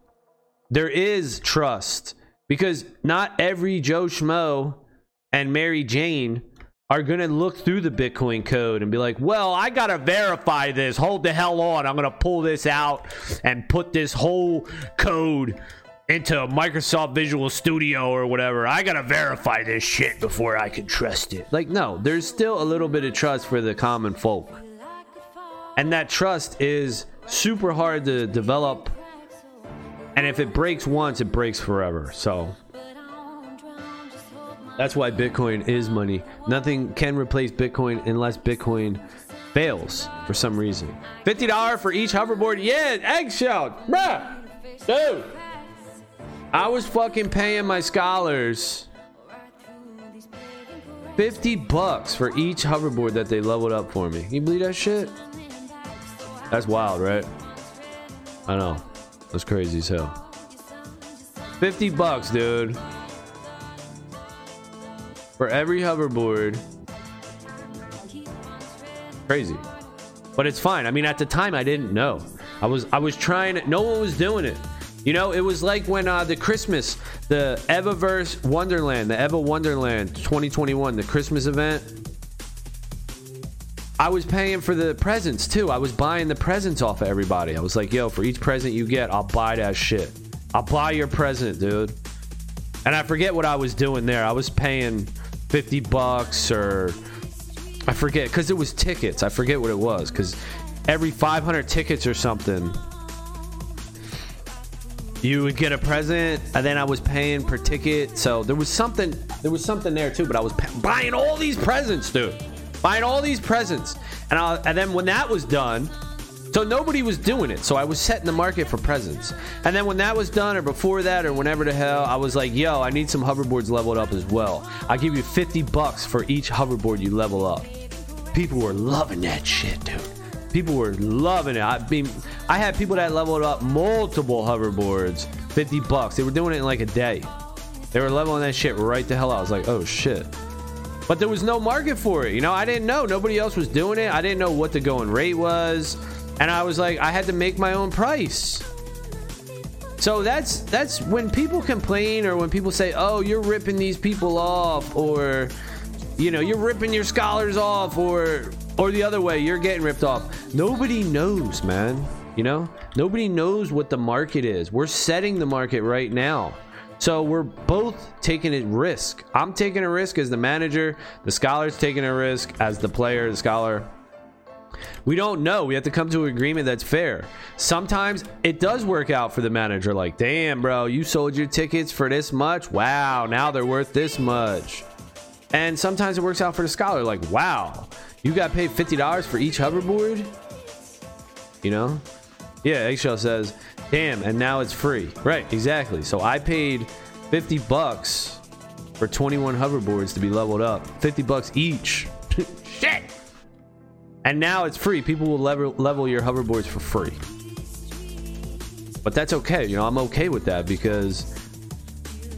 there is trust because not every Joe Schmo and Mary Jane are going to look through the Bitcoin code and be like, well, I got to verify this. Hold the hell on. I'm going to pull this out and put this whole code into Microsoft Visual Studio or whatever. I got to verify this shit before I can trust it. Like, no, there's still a little bit of trust for the common folk. And that trust is super hard to develop. And if it breaks once, it breaks forever. So that's why Bitcoin is money. Nothing can replace Bitcoin unless Bitcoin fails for some reason. $50 for each hoverboard. Yeah, eggshell. Bruh. Dude. I was fucking paying my scholars 50 bucks for each hoverboard that they leveled up for me. Can you believe that shit? That's wild, right? I know. That's crazy as hell. 50 bucks, dude for every hoverboard. Crazy. But it's fine. I mean, at the time I didn't know. I was I was trying no one was doing it. You know, it was like when uh, the Christmas, the Evaverse Wonderland, the Eva Wonderland 2021, the Christmas event. I was paying for the presents too. I was buying the presents off of everybody. I was like, yo, for each present you get, I'll buy that shit. I'll buy your present, dude. And I forget what I was doing there. I was paying 50 bucks or I forget because it was tickets. I forget what it was because every 500 tickets or something, you would get a present, and then I was paying per ticket. So there was something, there was something there too. But I was buying all these presents, dude, buying all these presents, and I, and then when that was done, so nobody was doing it. So I was setting the market for presents. And then when that was done, or before that, or whenever the hell, I was like, yo, I need some hoverboards leveled up as well. I'll give you 50 bucks for each hoverboard you level up. People were loving that shit, dude. People were loving it. I mean, I had people that leveled up multiple hoverboards, 50 bucks. They were doing it in like a day. They were leveling that shit right the hell out. I was like, oh shit. But there was no market for it. You know, I didn't know. Nobody else was doing it. I didn't know what the going rate was and I was like, I had to make my own price. So that's that's when people complain or when people say, "Oh, you're ripping these people off," or you know, you're ripping your scholars off, or or the other way, you're getting ripped off. Nobody knows, man. You know, nobody knows what the market is. We're setting the market right now. So we're both taking a risk. I'm taking a risk as the manager, the scholar's taking a risk as the player, the scholar. We don't know. We have to come to an agreement that's fair. Sometimes it does work out for the manager. Like, damn, bro, you sold your tickets for this much. Wow, now they're worth this much. And sometimes it works out for the scholar. Like, wow, you got paid $50 for each hoverboard? You know? Yeah, Eggshell says, damn, and now it's free. Right, exactly. So I paid 50 bucks for 21 hoverboards to be leveled up. 50 bucks each. *laughs* Shit! And now it's free. People will level, level your hoverboards for free. But that's okay. You know, I'm okay with that because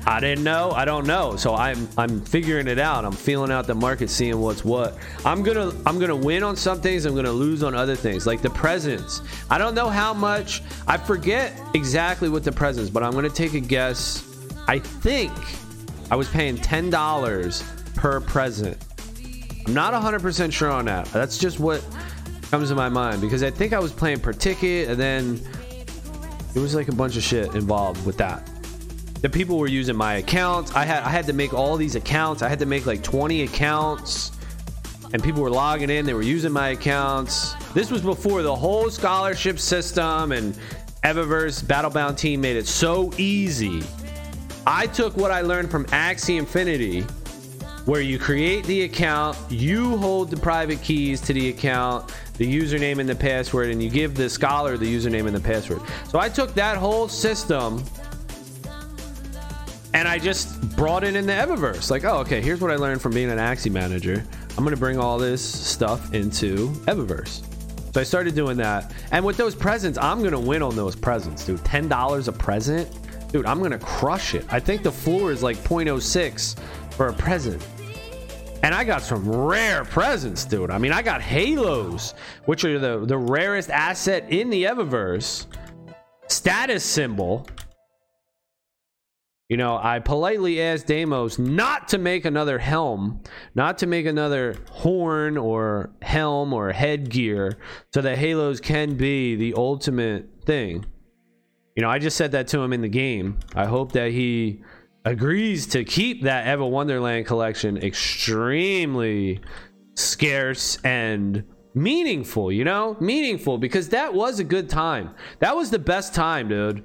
I didn't know. I don't know. So I'm I'm figuring it out. I'm feeling out the market, seeing what's what. I'm gonna I'm gonna win on some things. I'm gonna lose on other things, like the presents. I don't know how much. I forget exactly what the presents, but I'm gonna take a guess. I think I was paying ten dollars per present. I'm not 100% sure on that. That's just what comes to my mind because I think I was playing per ticket and then it was like a bunch of shit involved with that the people were using my accounts. I had I had to make all these accounts. I had to make like 20 accounts. And people were logging in, they were using my accounts. This was before the whole scholarship system and Evaverse Battlebound team made it so easy. I took what I learned from Axie Infinity, where you create the account, you hold the private keys to the account, the username and the password, and you give the scholar the username and the password. So I took that whole system and I just brought it into Evaverse. Like, oh, okay, here's what I learned from being an Axie manager. I'm gonna bring all this stuff into Evaverse. So I started doing that. And with those presents, I'm gonna win on those presents, dude. Ten dollars a present, dude. I'm gonna crush it. I think the floor is like 0.06 for a present. And I got some rare presents, dude. I mean, I got halos, which are the, the rarest asset in the Evaverse. Status symbol, you know, I politely asked Deimos not to make another helm, not to make another horn or helm or headgear, so that Halos can be the ultimate thing. You know, I just said that to him in the game. I hope that he agrees to keep that Eva Wonderland collection extremely scarce and meaningful, you know? Meaningful because that was a good time. That was the best time, dude.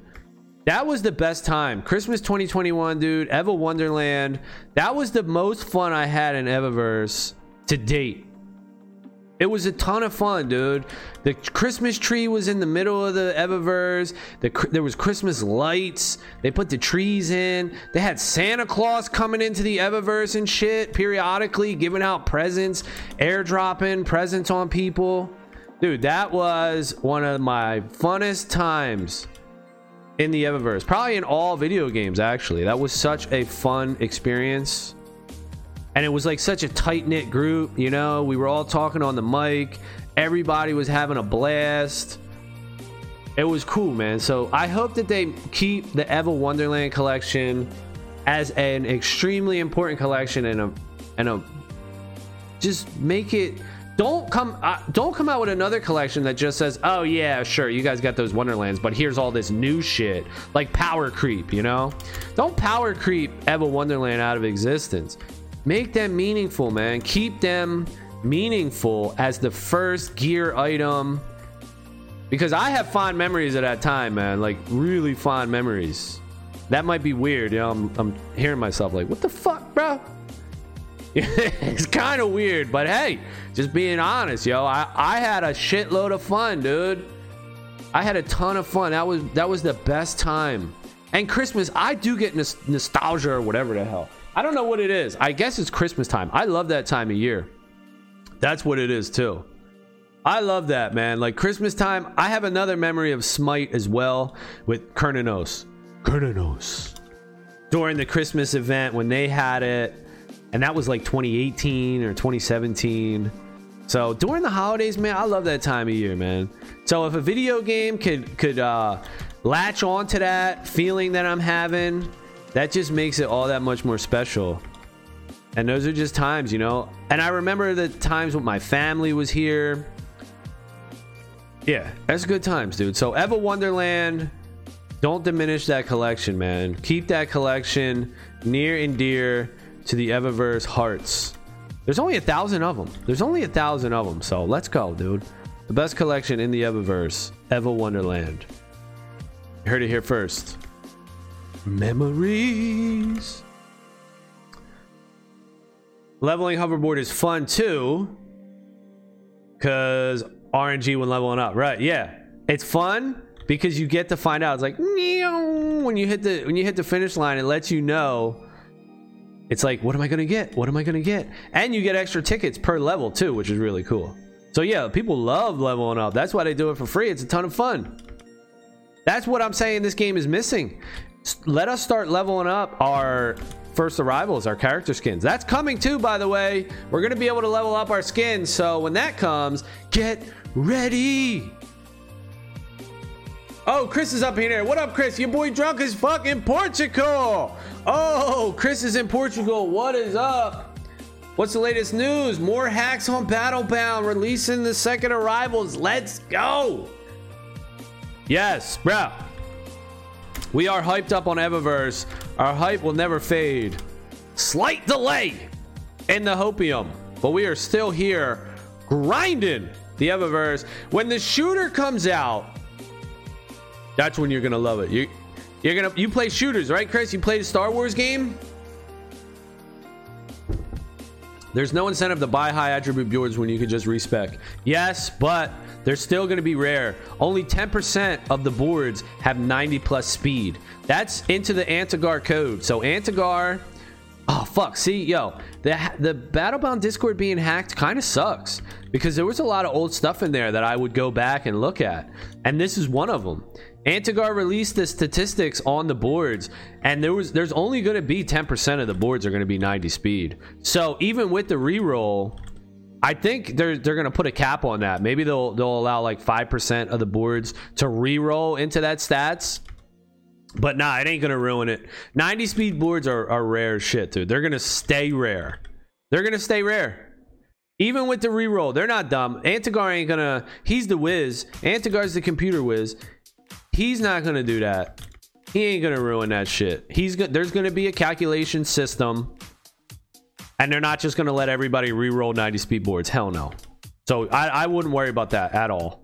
That was the best time. Christmas 2021, dude. Eva Wonderland. That was the most fun I had in Evaverse to date. It was a ton of fun, dude. The Christmas tree was in the middle of the Evaverse. The, there was Christmas lights. They put the trees in. They had Santa Claus coming into the Evaverse and shit periodically, giving out presents, airdropping presents on people. Dude, that was one of my funnest times in the Evaverse. Probably in all video games, actually. That was such a fun experience. And it was like such a tight knit group, you know? We were all talking on the mic, everybody was having a blast. It was cool, man. So I hope that they keep the Eva Wonderland collection as an extremely important collection and a and a just make it don't come uh, don't come out with another collection that just says oh yeah sure you guys got those wonderlands but here's all this new shit like power creep you know don't power creep eva wonderland out of existence make them meaningful man keep them meaningful as the first gear item because i have fond memories of that time man like really fond memories that might be weird you know i'm, I'm hearing myself like what the fuck bro *laughs* it's kind of weird, but hey, just being honest, yo, I, I had a shitload of fun, dude. I had a ton of fun. That was that was the best time. And Christmas, I do get nos- nostalgia or whatever the hell. I don't know what it is. I guess it's Christmas time. I love that time of year. That's what it is too. I love that, man. Like Christmas time, I have another memory of Smite as well with Cernunnos. Cernunnos. During the Christmas event when they had it and that was like 2018 or 2017. So during the holidays, man, I love that time of year, man. So if a video game could could uh, latch on to that feeling that I'm having, that just makes it all that much more special. And those are just times, you know. And I remember the times when my family was here. Yeah, that's good times, dude. So Eva Wonderland, don't diminish that collection, man. Keep that collection near and dear to the Evaverse hearts. There's only a thousand of them. There's only a thousand of them. So let's go, dude. The best collection in the Evaverse, Eva Wonderland. Heard it here first. Memories. Leveling hoverboard is fun too. Cause RNG when leveling up. Right, yeah. It's fun because you get to find out. It's like when you hit the when you hit the finish line, it lets you know it's like, what am I to get? What am I to get? And you get extra tickets per level too, which is really cool. So yeah, people love leveling up. That's why they do it for free. It's a ton of fun. That's what I'm saying this game is missing. Let us start leveling up our first arrivals, our character skins. That's coming too, by the way. We're gonna be able to level up our skins. So when that comes, get ready. Oh, Chris is up here. What up, Chris? Your boy drunk as fuck in Portugal. Oh, Chris is in Portugal. What is up? What's the latest news? More hacks on Battlebound, releasing the second arrivals. Let's go. Yes, bro. We are hyped up on Evaverse. Our hype will never fade. Slight delay in the hopium, but we are still here grinding the Evaverse. When the shooter comes out, that's when you're gonna love it. You you're gonna you play shooters, right, Chris? You played a Star Wars game. There's no incentive to buy high attribute boards when you can just respec. Yes, but they're still going to be rare. Only 10% of the boards have 90 plus speed. That's into the Antigar code. So Antigar, oh fuck, see, yo, the the Battlebound Discord being hacked kind of sucks because there was a lot of old stuff in there that I would go back and look at, and this is one of them. Antigar released the statistics on the boards, and there was there's only going to be 10% of the boards are going to be 90 speed. So even with the reroll, I think they're they're to put a cap on that. Maybe they'll they'll allow like 5% of the boards to re-roll into that stats. But nah, it ain't gonna ruin it. 90 speed boards are, are rare shit, dude. They're gonna stay rare. They're gonna stay rare. Even with the re-roll, they're not dumb. Antigar ain't gonna. He's the whiz. Antigar's the computer whiz. He's not gonna do that. He ain't gonna ruin that shit. He's go- there's gonna be a calculation system, and they're not just gonna let everybody re-roll 90 speed boards. Hell no. So I, I wouldn't worry about that at all,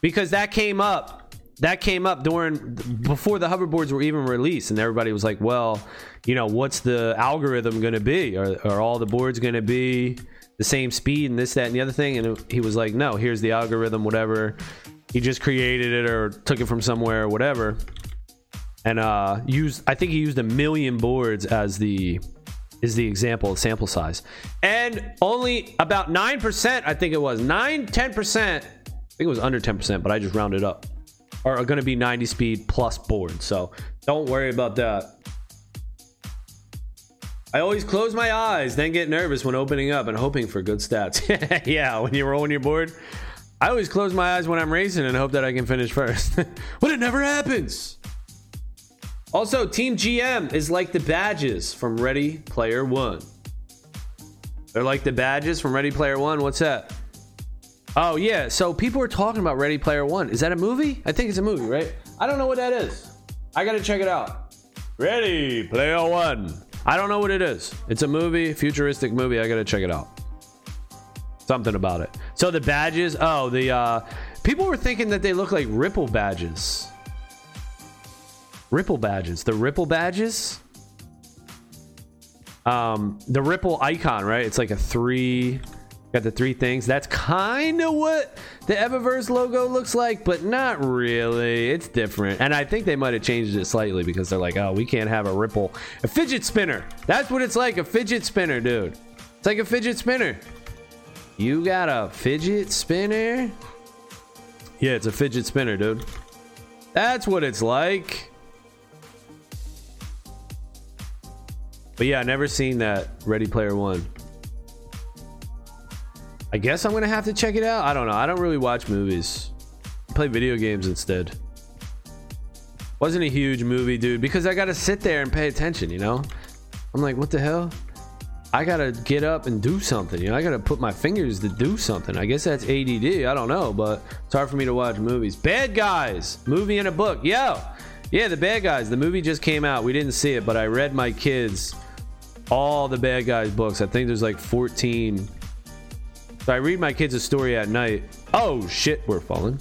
because that came up. That came up during before the hoverboards were even released, and everybody was like, "Well, you know, what's the algorithm gonna be? Are, are all the boards gonna be?" the same speed and this, that, and the other thing. And he was like, no, here's the algorithm, whatever he just created it or took it from somewhere or whatever and uh used i think he used a million boards as the is the example of sample size and only about 9% i think it was 9 10% i think it was under 10% but i just rounded up are going to be 90 speed plus boards so don't worry about that I always close my eyes, then get nervous when opening up and hoping for good stats. *laughs* yeah, when you're rolling your board, I always close my eyes when I'm racing and hope that I can finish first. *laughs* but it never happens. Also, Team GM is like the badges from Ready Player One. They're like the badges from Ready Player One. What's that? Oh, yeah. So people are talking about Ready Player One. Is that a movie? I think it's a movie, right? I don't know what that is. I got to check it out. Ready Player One. I don't know what it is. It's a movie, futuristic movie. I got to check it out. Something about it. So the badges, oh, the uh people were thinking that they look like Ripple badges. Ripple badges. The Ripple badges. Um, the Ripple icon, right? It's like a three. Got the three things. That's kind of what the Evaverse logo looks like, but not really. It's different. And I think they might have changed it slightly because they're like, oh, we can't have a Ripple. A fidget spinner. That's what it's like. A fidget spinner, dude. It's like a fidget spinner. You got a fidget spinner? Yeah, it's a fidget spinner, dude. That's what it's like. But yeah, I never seen that Ready Player One. I guess I'm gonna have to check it out. I don't know. I don't really watch movies. I play video games instead. Wasn't a huge movie, dude, because I gotta sit there and pay attention, you know? I'm like, what the hell? I gotta get up and do something. You know, I gotta put my fingers to do something. I guess that's ADD. I don't know, but it's hard for me to watch movies. Bad Guys, movie and a book. Yo, yeah, the Bad Guys. The movie just came out. We didn't see it, but I read my kids all the Bad Guys books. I think there's like 14. So I read my kids a story at night. Oh shit, we're falling.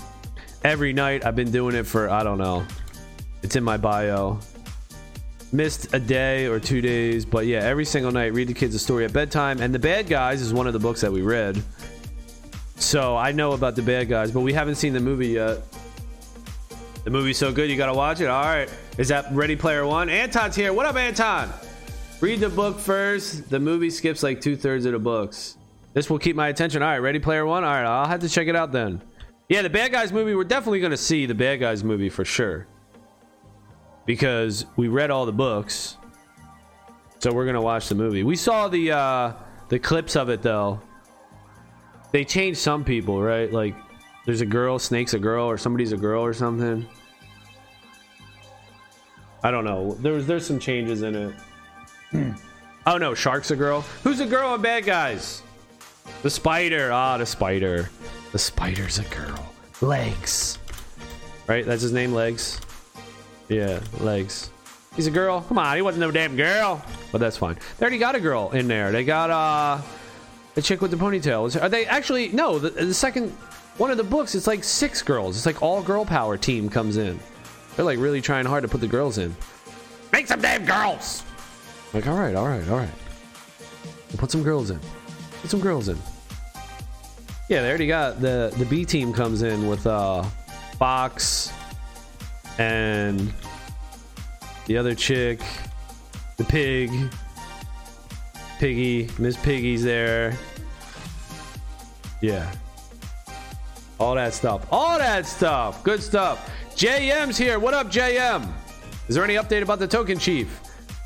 Every night I've been doing it for I don't know. It's in my bio missed a day or two days, but yeah, every single night, read the kids a story at bedtime. And The Bad Guys is one of the books that we read. So I know about The Bad Guys, but we haven't seen the movie yet. The movie's so good, you gotta watch it. All right. Is that Ready Player One? Anton's here. What up, Anton? Read the book first. The movie skips like two thirds of the books. This will keep my attention. All right, Ready Player One? All right, I'll have to check it out then. Yeah, the Bad Guys movie, we're definitely gonna see the Bad Guys movie for sure. because we read all the books. So we're gonna watch the movie. We saw the uh the clips of it though. They changed some people, right? Like there's a girl, Snake's a girl, or somebody's a girl or something. I don't know. There's there's some changes in it. Oh no, Shark's a girl. Who's a girl and bad guys? The spider. Ah, the spider. The spider's a girl. Legs. Right? That's his name, Legs. Yeah, Legs. He's a girl. Come on, he wasn't no damn girl. But that's fine. They already got a girl in there. They got uh the chick with the ponytail. Are they actually no, the, the second one of the books, it's like six girls. It's like all girl power team comes in. They're like really trying hard to put the girls in. Make some damn girls. Like, all right, all right, all right. Put some girls in. Put some girls in. Yeah, they already got the the B team comes in with uh Fox and the other chick, the pig, Piggy, Miss Piggy's there. Yeah. All that stuff. All that stuff. Good stuff. JM's here. What up, JM? Is there any update about the token chief?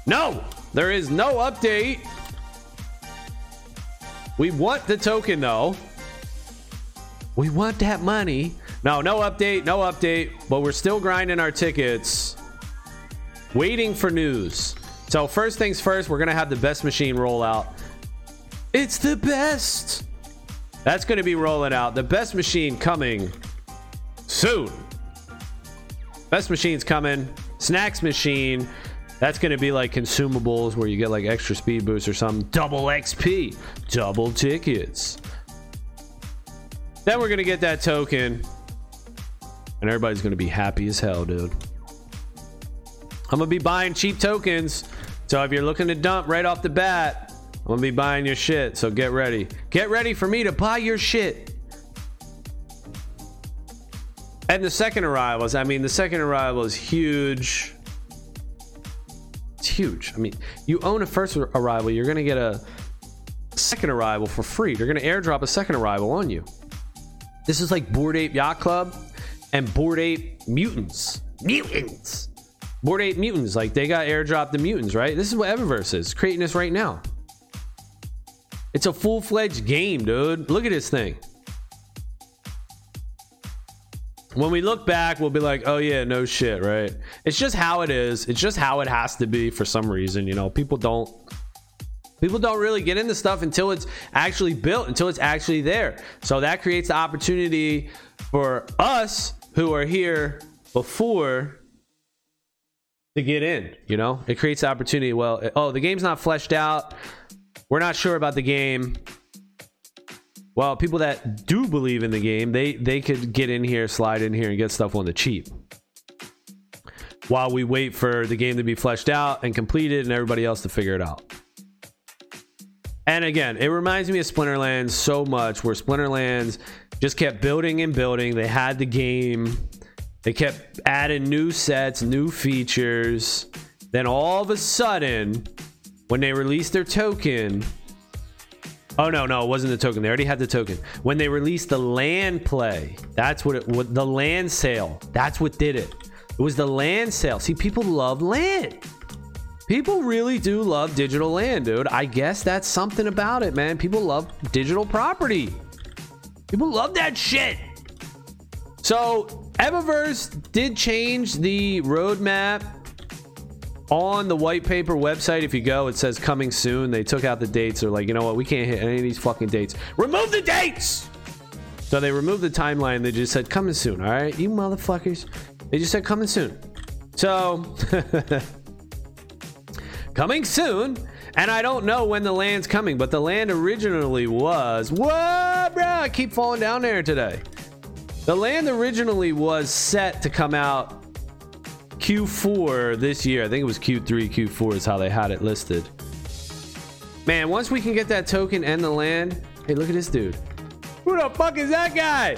No, there is no update. We want the token though. We want that money. No, no update, no update, but we're still grinding our tickets. Waiting for news. So, first things first, we're going to have the best machine roll out. It's the best. That's going to be rolling out. The best machine coming soon. Best machine's coming. Snacks machine. That's going to be like consumables where you get like extra speed boost or something. double XP, double tickets. Then we're going to get that token. And everybody's going to be happy as hell, dude. I'm going to be buying cheap tokens. So if you're looking to dump right off the bat, I'm going to be buying your shit. So get ready. Get ready for me to buy your shit. And the second arrivals, I mean, the second arrival is huge. It's huge. I mean, you own a first arrival, you're going to get a second arrival for free. They're going to airdrop a second arrival on you. This is like Bored Ape Yacht Club and Bored Ape Mutants. Mutants. Bored Ape Mutants. Like they got airdropped the mutants, right? This is what Evaverse is creating this right now. It's a full fledged game, dude. Look at this thing. When we look back, we'll be like, oh yeah, no shit, right? It's just how it is. It's just how it has to be for some reason. You know, people don't People don't really get into stuff until it's actually built, until it's actually there. So that creates the opportunity for us who are here before to get in. You know, it creates the opportunity. Well, oh, the game's not fleshed out. We're not sure about the game. Well, people that do believe in the game, they they could get in here, slide in here, and get stuff on the cheap. While we wait for the game to be fleshed out and completed, and everybody else to figure it out. And again, it reminds me of Splinterlands so much, where Splinterlands just kept building and building. They had the game, they kept adding new sets, new features. Then all of a sudden, when they released their token, oh no, no, it wasn't the token. They already had the token. When they released the land play, that's what it what the land sale. That's what did it. It was the land sale. See, people love land. People really do love digital land, dude. I guess that's something about it, man. People love digital property. People love that shit. So, Evaverse did change the roadmap on the white paper website. If you go, it says coming soon. They took out the dates. They're like, you know what? We can't hit any of these fucking dates. Remove the dates! So they removed the timeline. They just said coming soon. All right, you motherfuckers. They just said coming soon. So *laughs* coming soon. And I don't know when the land's coming, but the land originally was. What, bro? I keep falling down there today. The land originally was set to come out Q4 this year. I think it was Q3, Q4 is how they had it listed. Man, once we can get that token and the land. Hey, look at this dude. Who the fuck is that guy?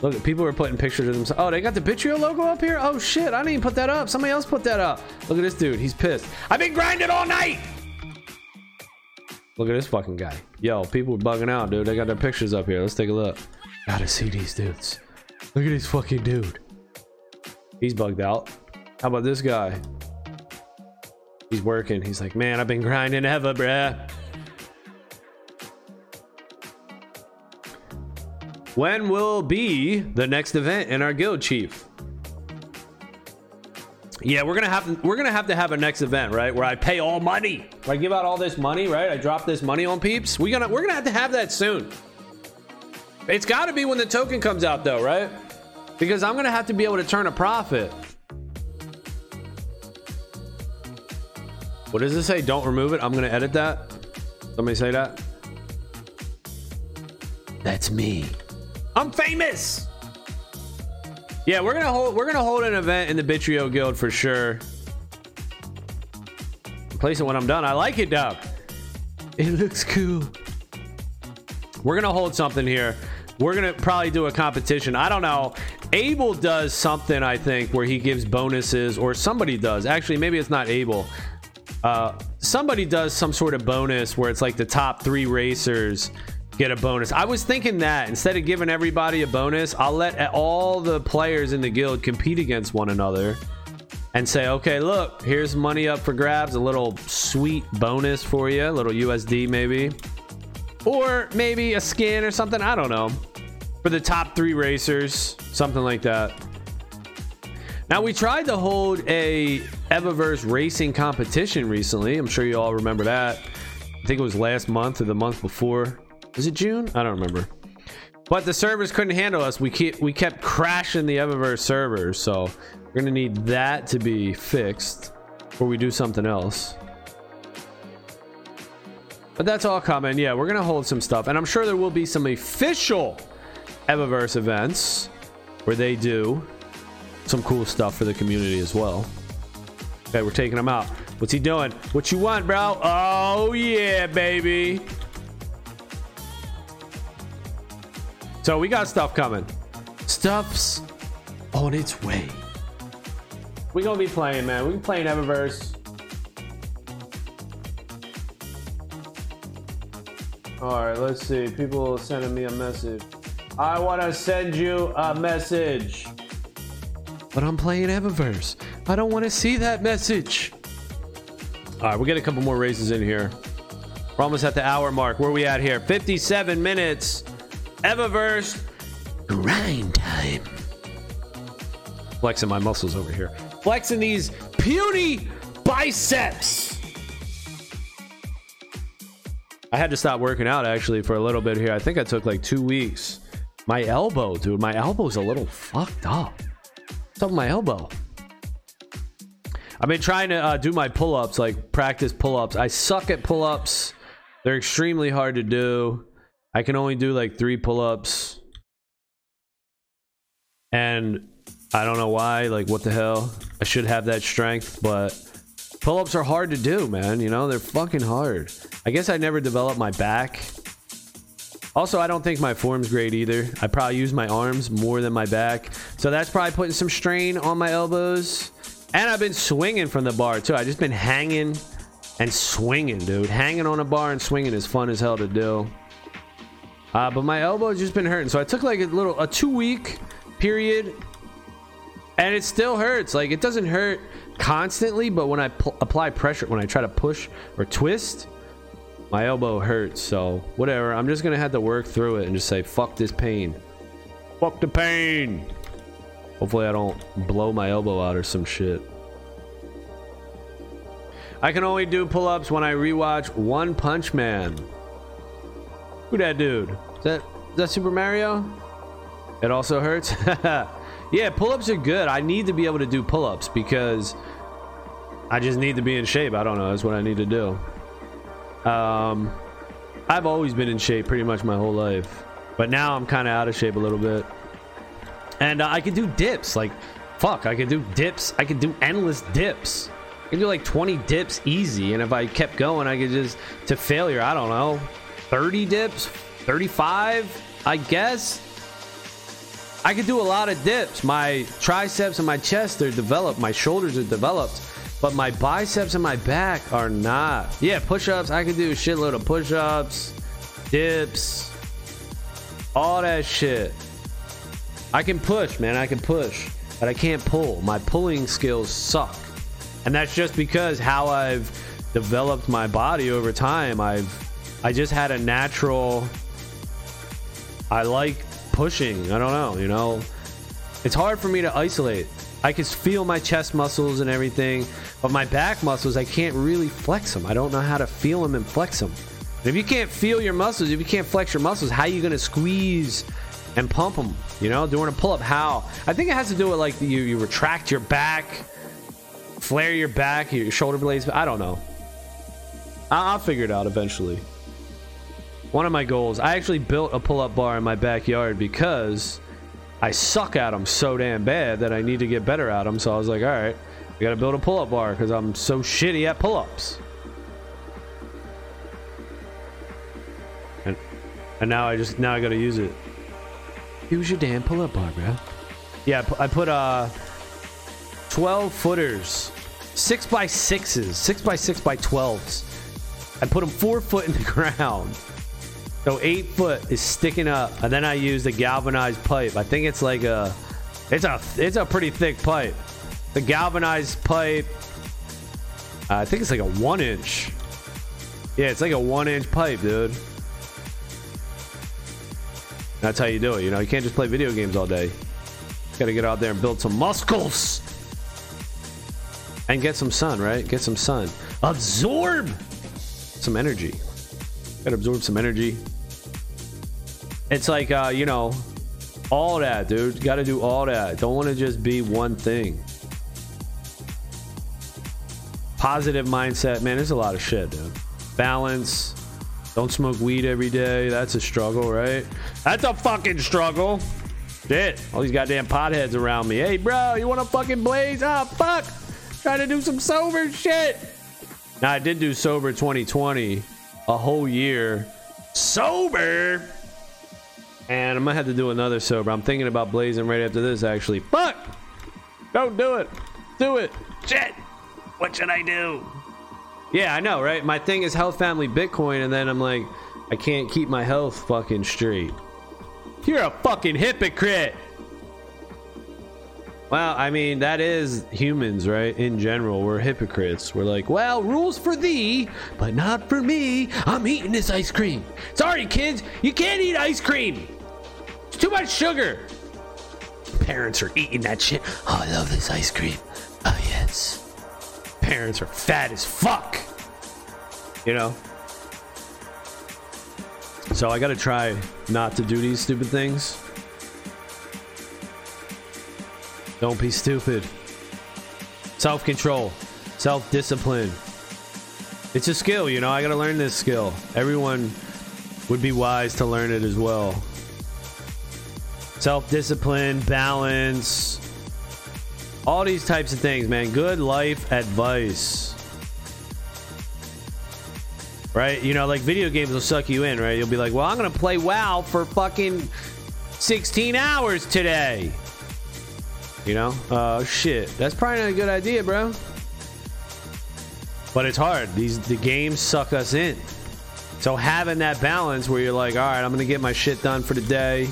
Look, people are putting pictures of themselves. Oh, they got the Bitrio logo up here? Oh shit, I didn't even put that up. Somebody else put that up. Look at this dude. He's pissed. I've been grinding all night. Look at this fucking guy. Yo, people are bugging out, dude. They got their pictures up here. Let's take a look. Gotta see these dudes. Look at this fucking dude. He's bugged out. How about this guy? He's working. He's like, man, I've been grinding ever, bruh. When will be the next event in our guild, Chief? Yeah, we're gonna have to we're gonna have to have a next event, right? Where I pay all money. Where I give out all this money, right? I drop this money on peeps. We gonna we're gonna have to have that soon. It's gotta be when the token comes out though, right? Because I'm gonna have to be able to turn a profit. What does it say? Don't remove it. I'm gonna edit that. Somebody say that. That's me. I'm famous. Yeah, we're gonna hold we're gonna hold an event in the Bitrio Guild for sure. Place it when I'm done. I like it, Doug. It looks cool. We're gonna hold something here. We're gonna probably do a competition. I don't know. Abel does something, I think, where he gives bonuses, or somebody does. Actually, maybe it's not Abel. Uh, somebody does some sort of bonus where it's like the top three racers get a bonus. I was thinking that instead of giving everybody a bonus, I'll let all the players in the guild compete against one another and say, okay, look, here's money up for grabs, a little sweet bonus for you, a little USD maybe, or maybe a skin or something. I don't know. For the top three racers, something like that. Now we tried to hold a Evaverse racing competition recently. I'm sure you all remember that. I think it was last month or the month before. Was it June? I don't remember. But the servers couldn't handle us. We keep we kept crashing the Evaverse servers, so we're gonna need that to be fixed before we do something else. But that's all coming. Yeah, we're gonna hold some stuff, and I'm sure there will be some official Evaverse events where they do some cool stuff for the community as well. Okay, we're taking him out. What's he doing? What you want, bro? Oh yeah, baby. So we got stuff coming. Stuff's on its way. We gonna be playing, man. We playing Evaverse. All right, let's see. People sending me a message. I want to send you a message. But I'm playing Evaverse. I don't want to see that message. All right, we'll get a couple more races in here. We're almost at the hour mark. Where we at here? 57 minutes. Evaverse grind time. Flexing my muscles over here. Flexing these puny biceps. I had to stop working out actually for a little bit here. I think I took like two weeks. My elbow, dude. My elbow's a little fucked up. What's up with my elbow? I've been trying to uh, do my pull ups, like practice pull ups. I suck at pull ups, they're extremely hard to do. I can only do like three pull ups. And I don't know why. Like, what the hell? I should have that strength, but pull ups are hard to do, man. You know, they're fucking hard. I guess I never developed my back. Also, I don't think my form's great either. I probably use my arms more than my back. So that's probably putting some strain on my elbows. And I've been swinging from the bar too. I just been hanging and swinging, dude. Hanging on a bar and swinging is fun as hell to do. Uh, but my elbow's just been hurting. So I took like a little, a two week period and it still hurts. Like it doesn't hurt constantly, but when I apply pressure, when I try to push or twist, my elbow hurts. So whatever. I'm just to have to work through it and just say, fuck this pain. Fuck the pain. Hopefully I don't blow my elbow out or some shit. I can only do pull-ups when I rewatch One Punch Man. Who that dude? Is that is that Super Mario? It also hurts. *laughs* yeah, pull-ups are good. I need to be able to do pull-ups because I just need to be in shape. I don't know. That's what I need to do. Um, I've always been in shape pretty much my whole life, but now I'm kind of out of shape a little bit. And uh, I can do dips. Like, fuck, I can do dips. I can do endless dips. I can do like 20 dips easy. And if I kept going, I could just to failure. I don't know. 30 dips, 35, I guess. I could do a lot of dips. My triceps and my chest are developed. My shoulders are developed. But my biceps and my back are not. Yeah, push ups. I could do a shitload of push ups, dips, all that shit. I can push, man. I can push. but I can't pull. My pulling skills suck. And that's just because how I've developed my body over time. I've I just had a natural I like pushing. I don't know, you know. It's hard for me to isolate. I can feel my chest muscles and everything, but my back muscles, I can't really flex them. I don't know how to feel them and flex them. And if you can't feel your muscles, if you can't flex your muscles, how are you going to squeeze and pump them? You know, doing a pull up, how? I think it has to do with like you, you retract your back, flare your back, your shoulder blades. I don't know. I'll, I'll figure it out eventually. One of my goals, I actually built a pull up bar in my backyard because I suck at them so damn bad that I need to get better at them. So I was like, all right, I got to build a pull up bar because I'm so shitty at pull ups. And, and now I just, now I got to use it. Use your damn pull up bar, bro. Yeah, I put uh 12 footers, six by sixes, six by six by 12s. I put them four foot in the *laughs* ground. So eight foot is sticking up, and then I use the galvanized pipe. I think it's like a, it's a, it's a pretty thick pipe. The galvanized pipe, I think it's like a one inch. Yeah, it's like a one inch pipe, dude. That's how you do it. You know, you can't just play video games all day. Got to get out there and build some muscles and get some sun, right? Get some sun. Absorb some energy. Got to absorb some energy. It's like, uh, you know, all that, dude. Got to do all that. Don't want to just be one thing. Positive mindset, man. There's a lot of shit, dude. Balance. Don't smoke weed every day. That's a struggle, right? That's a fucking struggle. Shit. All these goddamn potheads around me. Hey, bro, you want to fucking blaze? Ah, oh, fuck. Trying to do some sober shit. Now, I did do sober 2020 a whole year. Sober. And I'm gonna have to do another sober. I'm thinking about blazing right after this, actually. Fuck! Don't do it. Do it. Shit. What should I do? Yeah, I know, right? My thing is health, family, Bitcoin, and then I'm like, I can't keep my health fucking straight. You're a fucking hypocrite. Well, I mean, that is humans, right? In general, we're hypocrites. We're like, well, rules for thee, but not for me. I'm eating this ice cream. Sorry, kids, you can't eat ice cream. Too much sugar. Parents are eating that shit. Oh, I love this ice cream. Oh, yes. Parents are fat as fuck. You know? So I gotta try not to do these stupid things. Don't be stupid. Self control, self discipline. It's a skill, you know. I gotta learn this skill. Everyone would be wise to learn it as well. Self discipline, balance, all these types of things, man. Good life advice. Right? You know, like video games will suck you in, right? You'll be like, well, I'm gonna play WoW for fucking 16 hours today. You know? Oh shit. That's probably not a good idea, bro. But it's hard. These the games suck us in. So having that balance where you're like, all right, I'm gonna get my shit done for the day.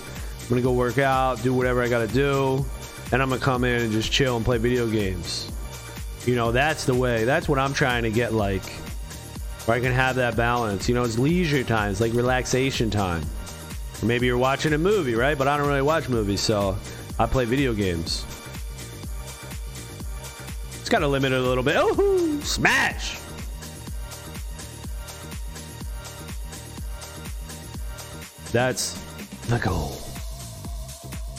I'm gonna go work out, do whatever I gotta do, and I'm gonna come in and just chill and play video games. You know, that's the way. That's what I'm trying to get like. Where I can have that balance. You know, it's leisure time, it's like relaxation time. Or maybe you're watching a movie, right? But I don't really watch movies, so I play video games. It's got to limit it a little bit. Oh, smash! That's the goal.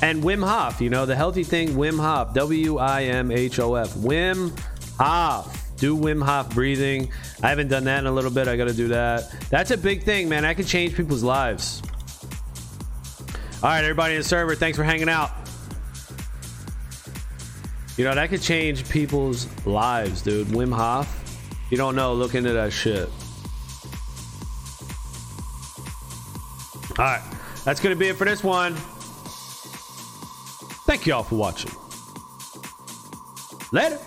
And Wim Hof, you know, the healthy thing, Wim Hof, W I M H O F. Wim Hof. Do Wim Hof breathing. I haven't done that in a little bit. I got to do that. That's a big thing, man. I can change people's lives. All right, everybody in the server, thanks for hanging out. You know, that could change people's lives, dude. Wim Hof. You don't know, look into that shit. All right, that's going to be it for this one. Thank you all for watching. Later.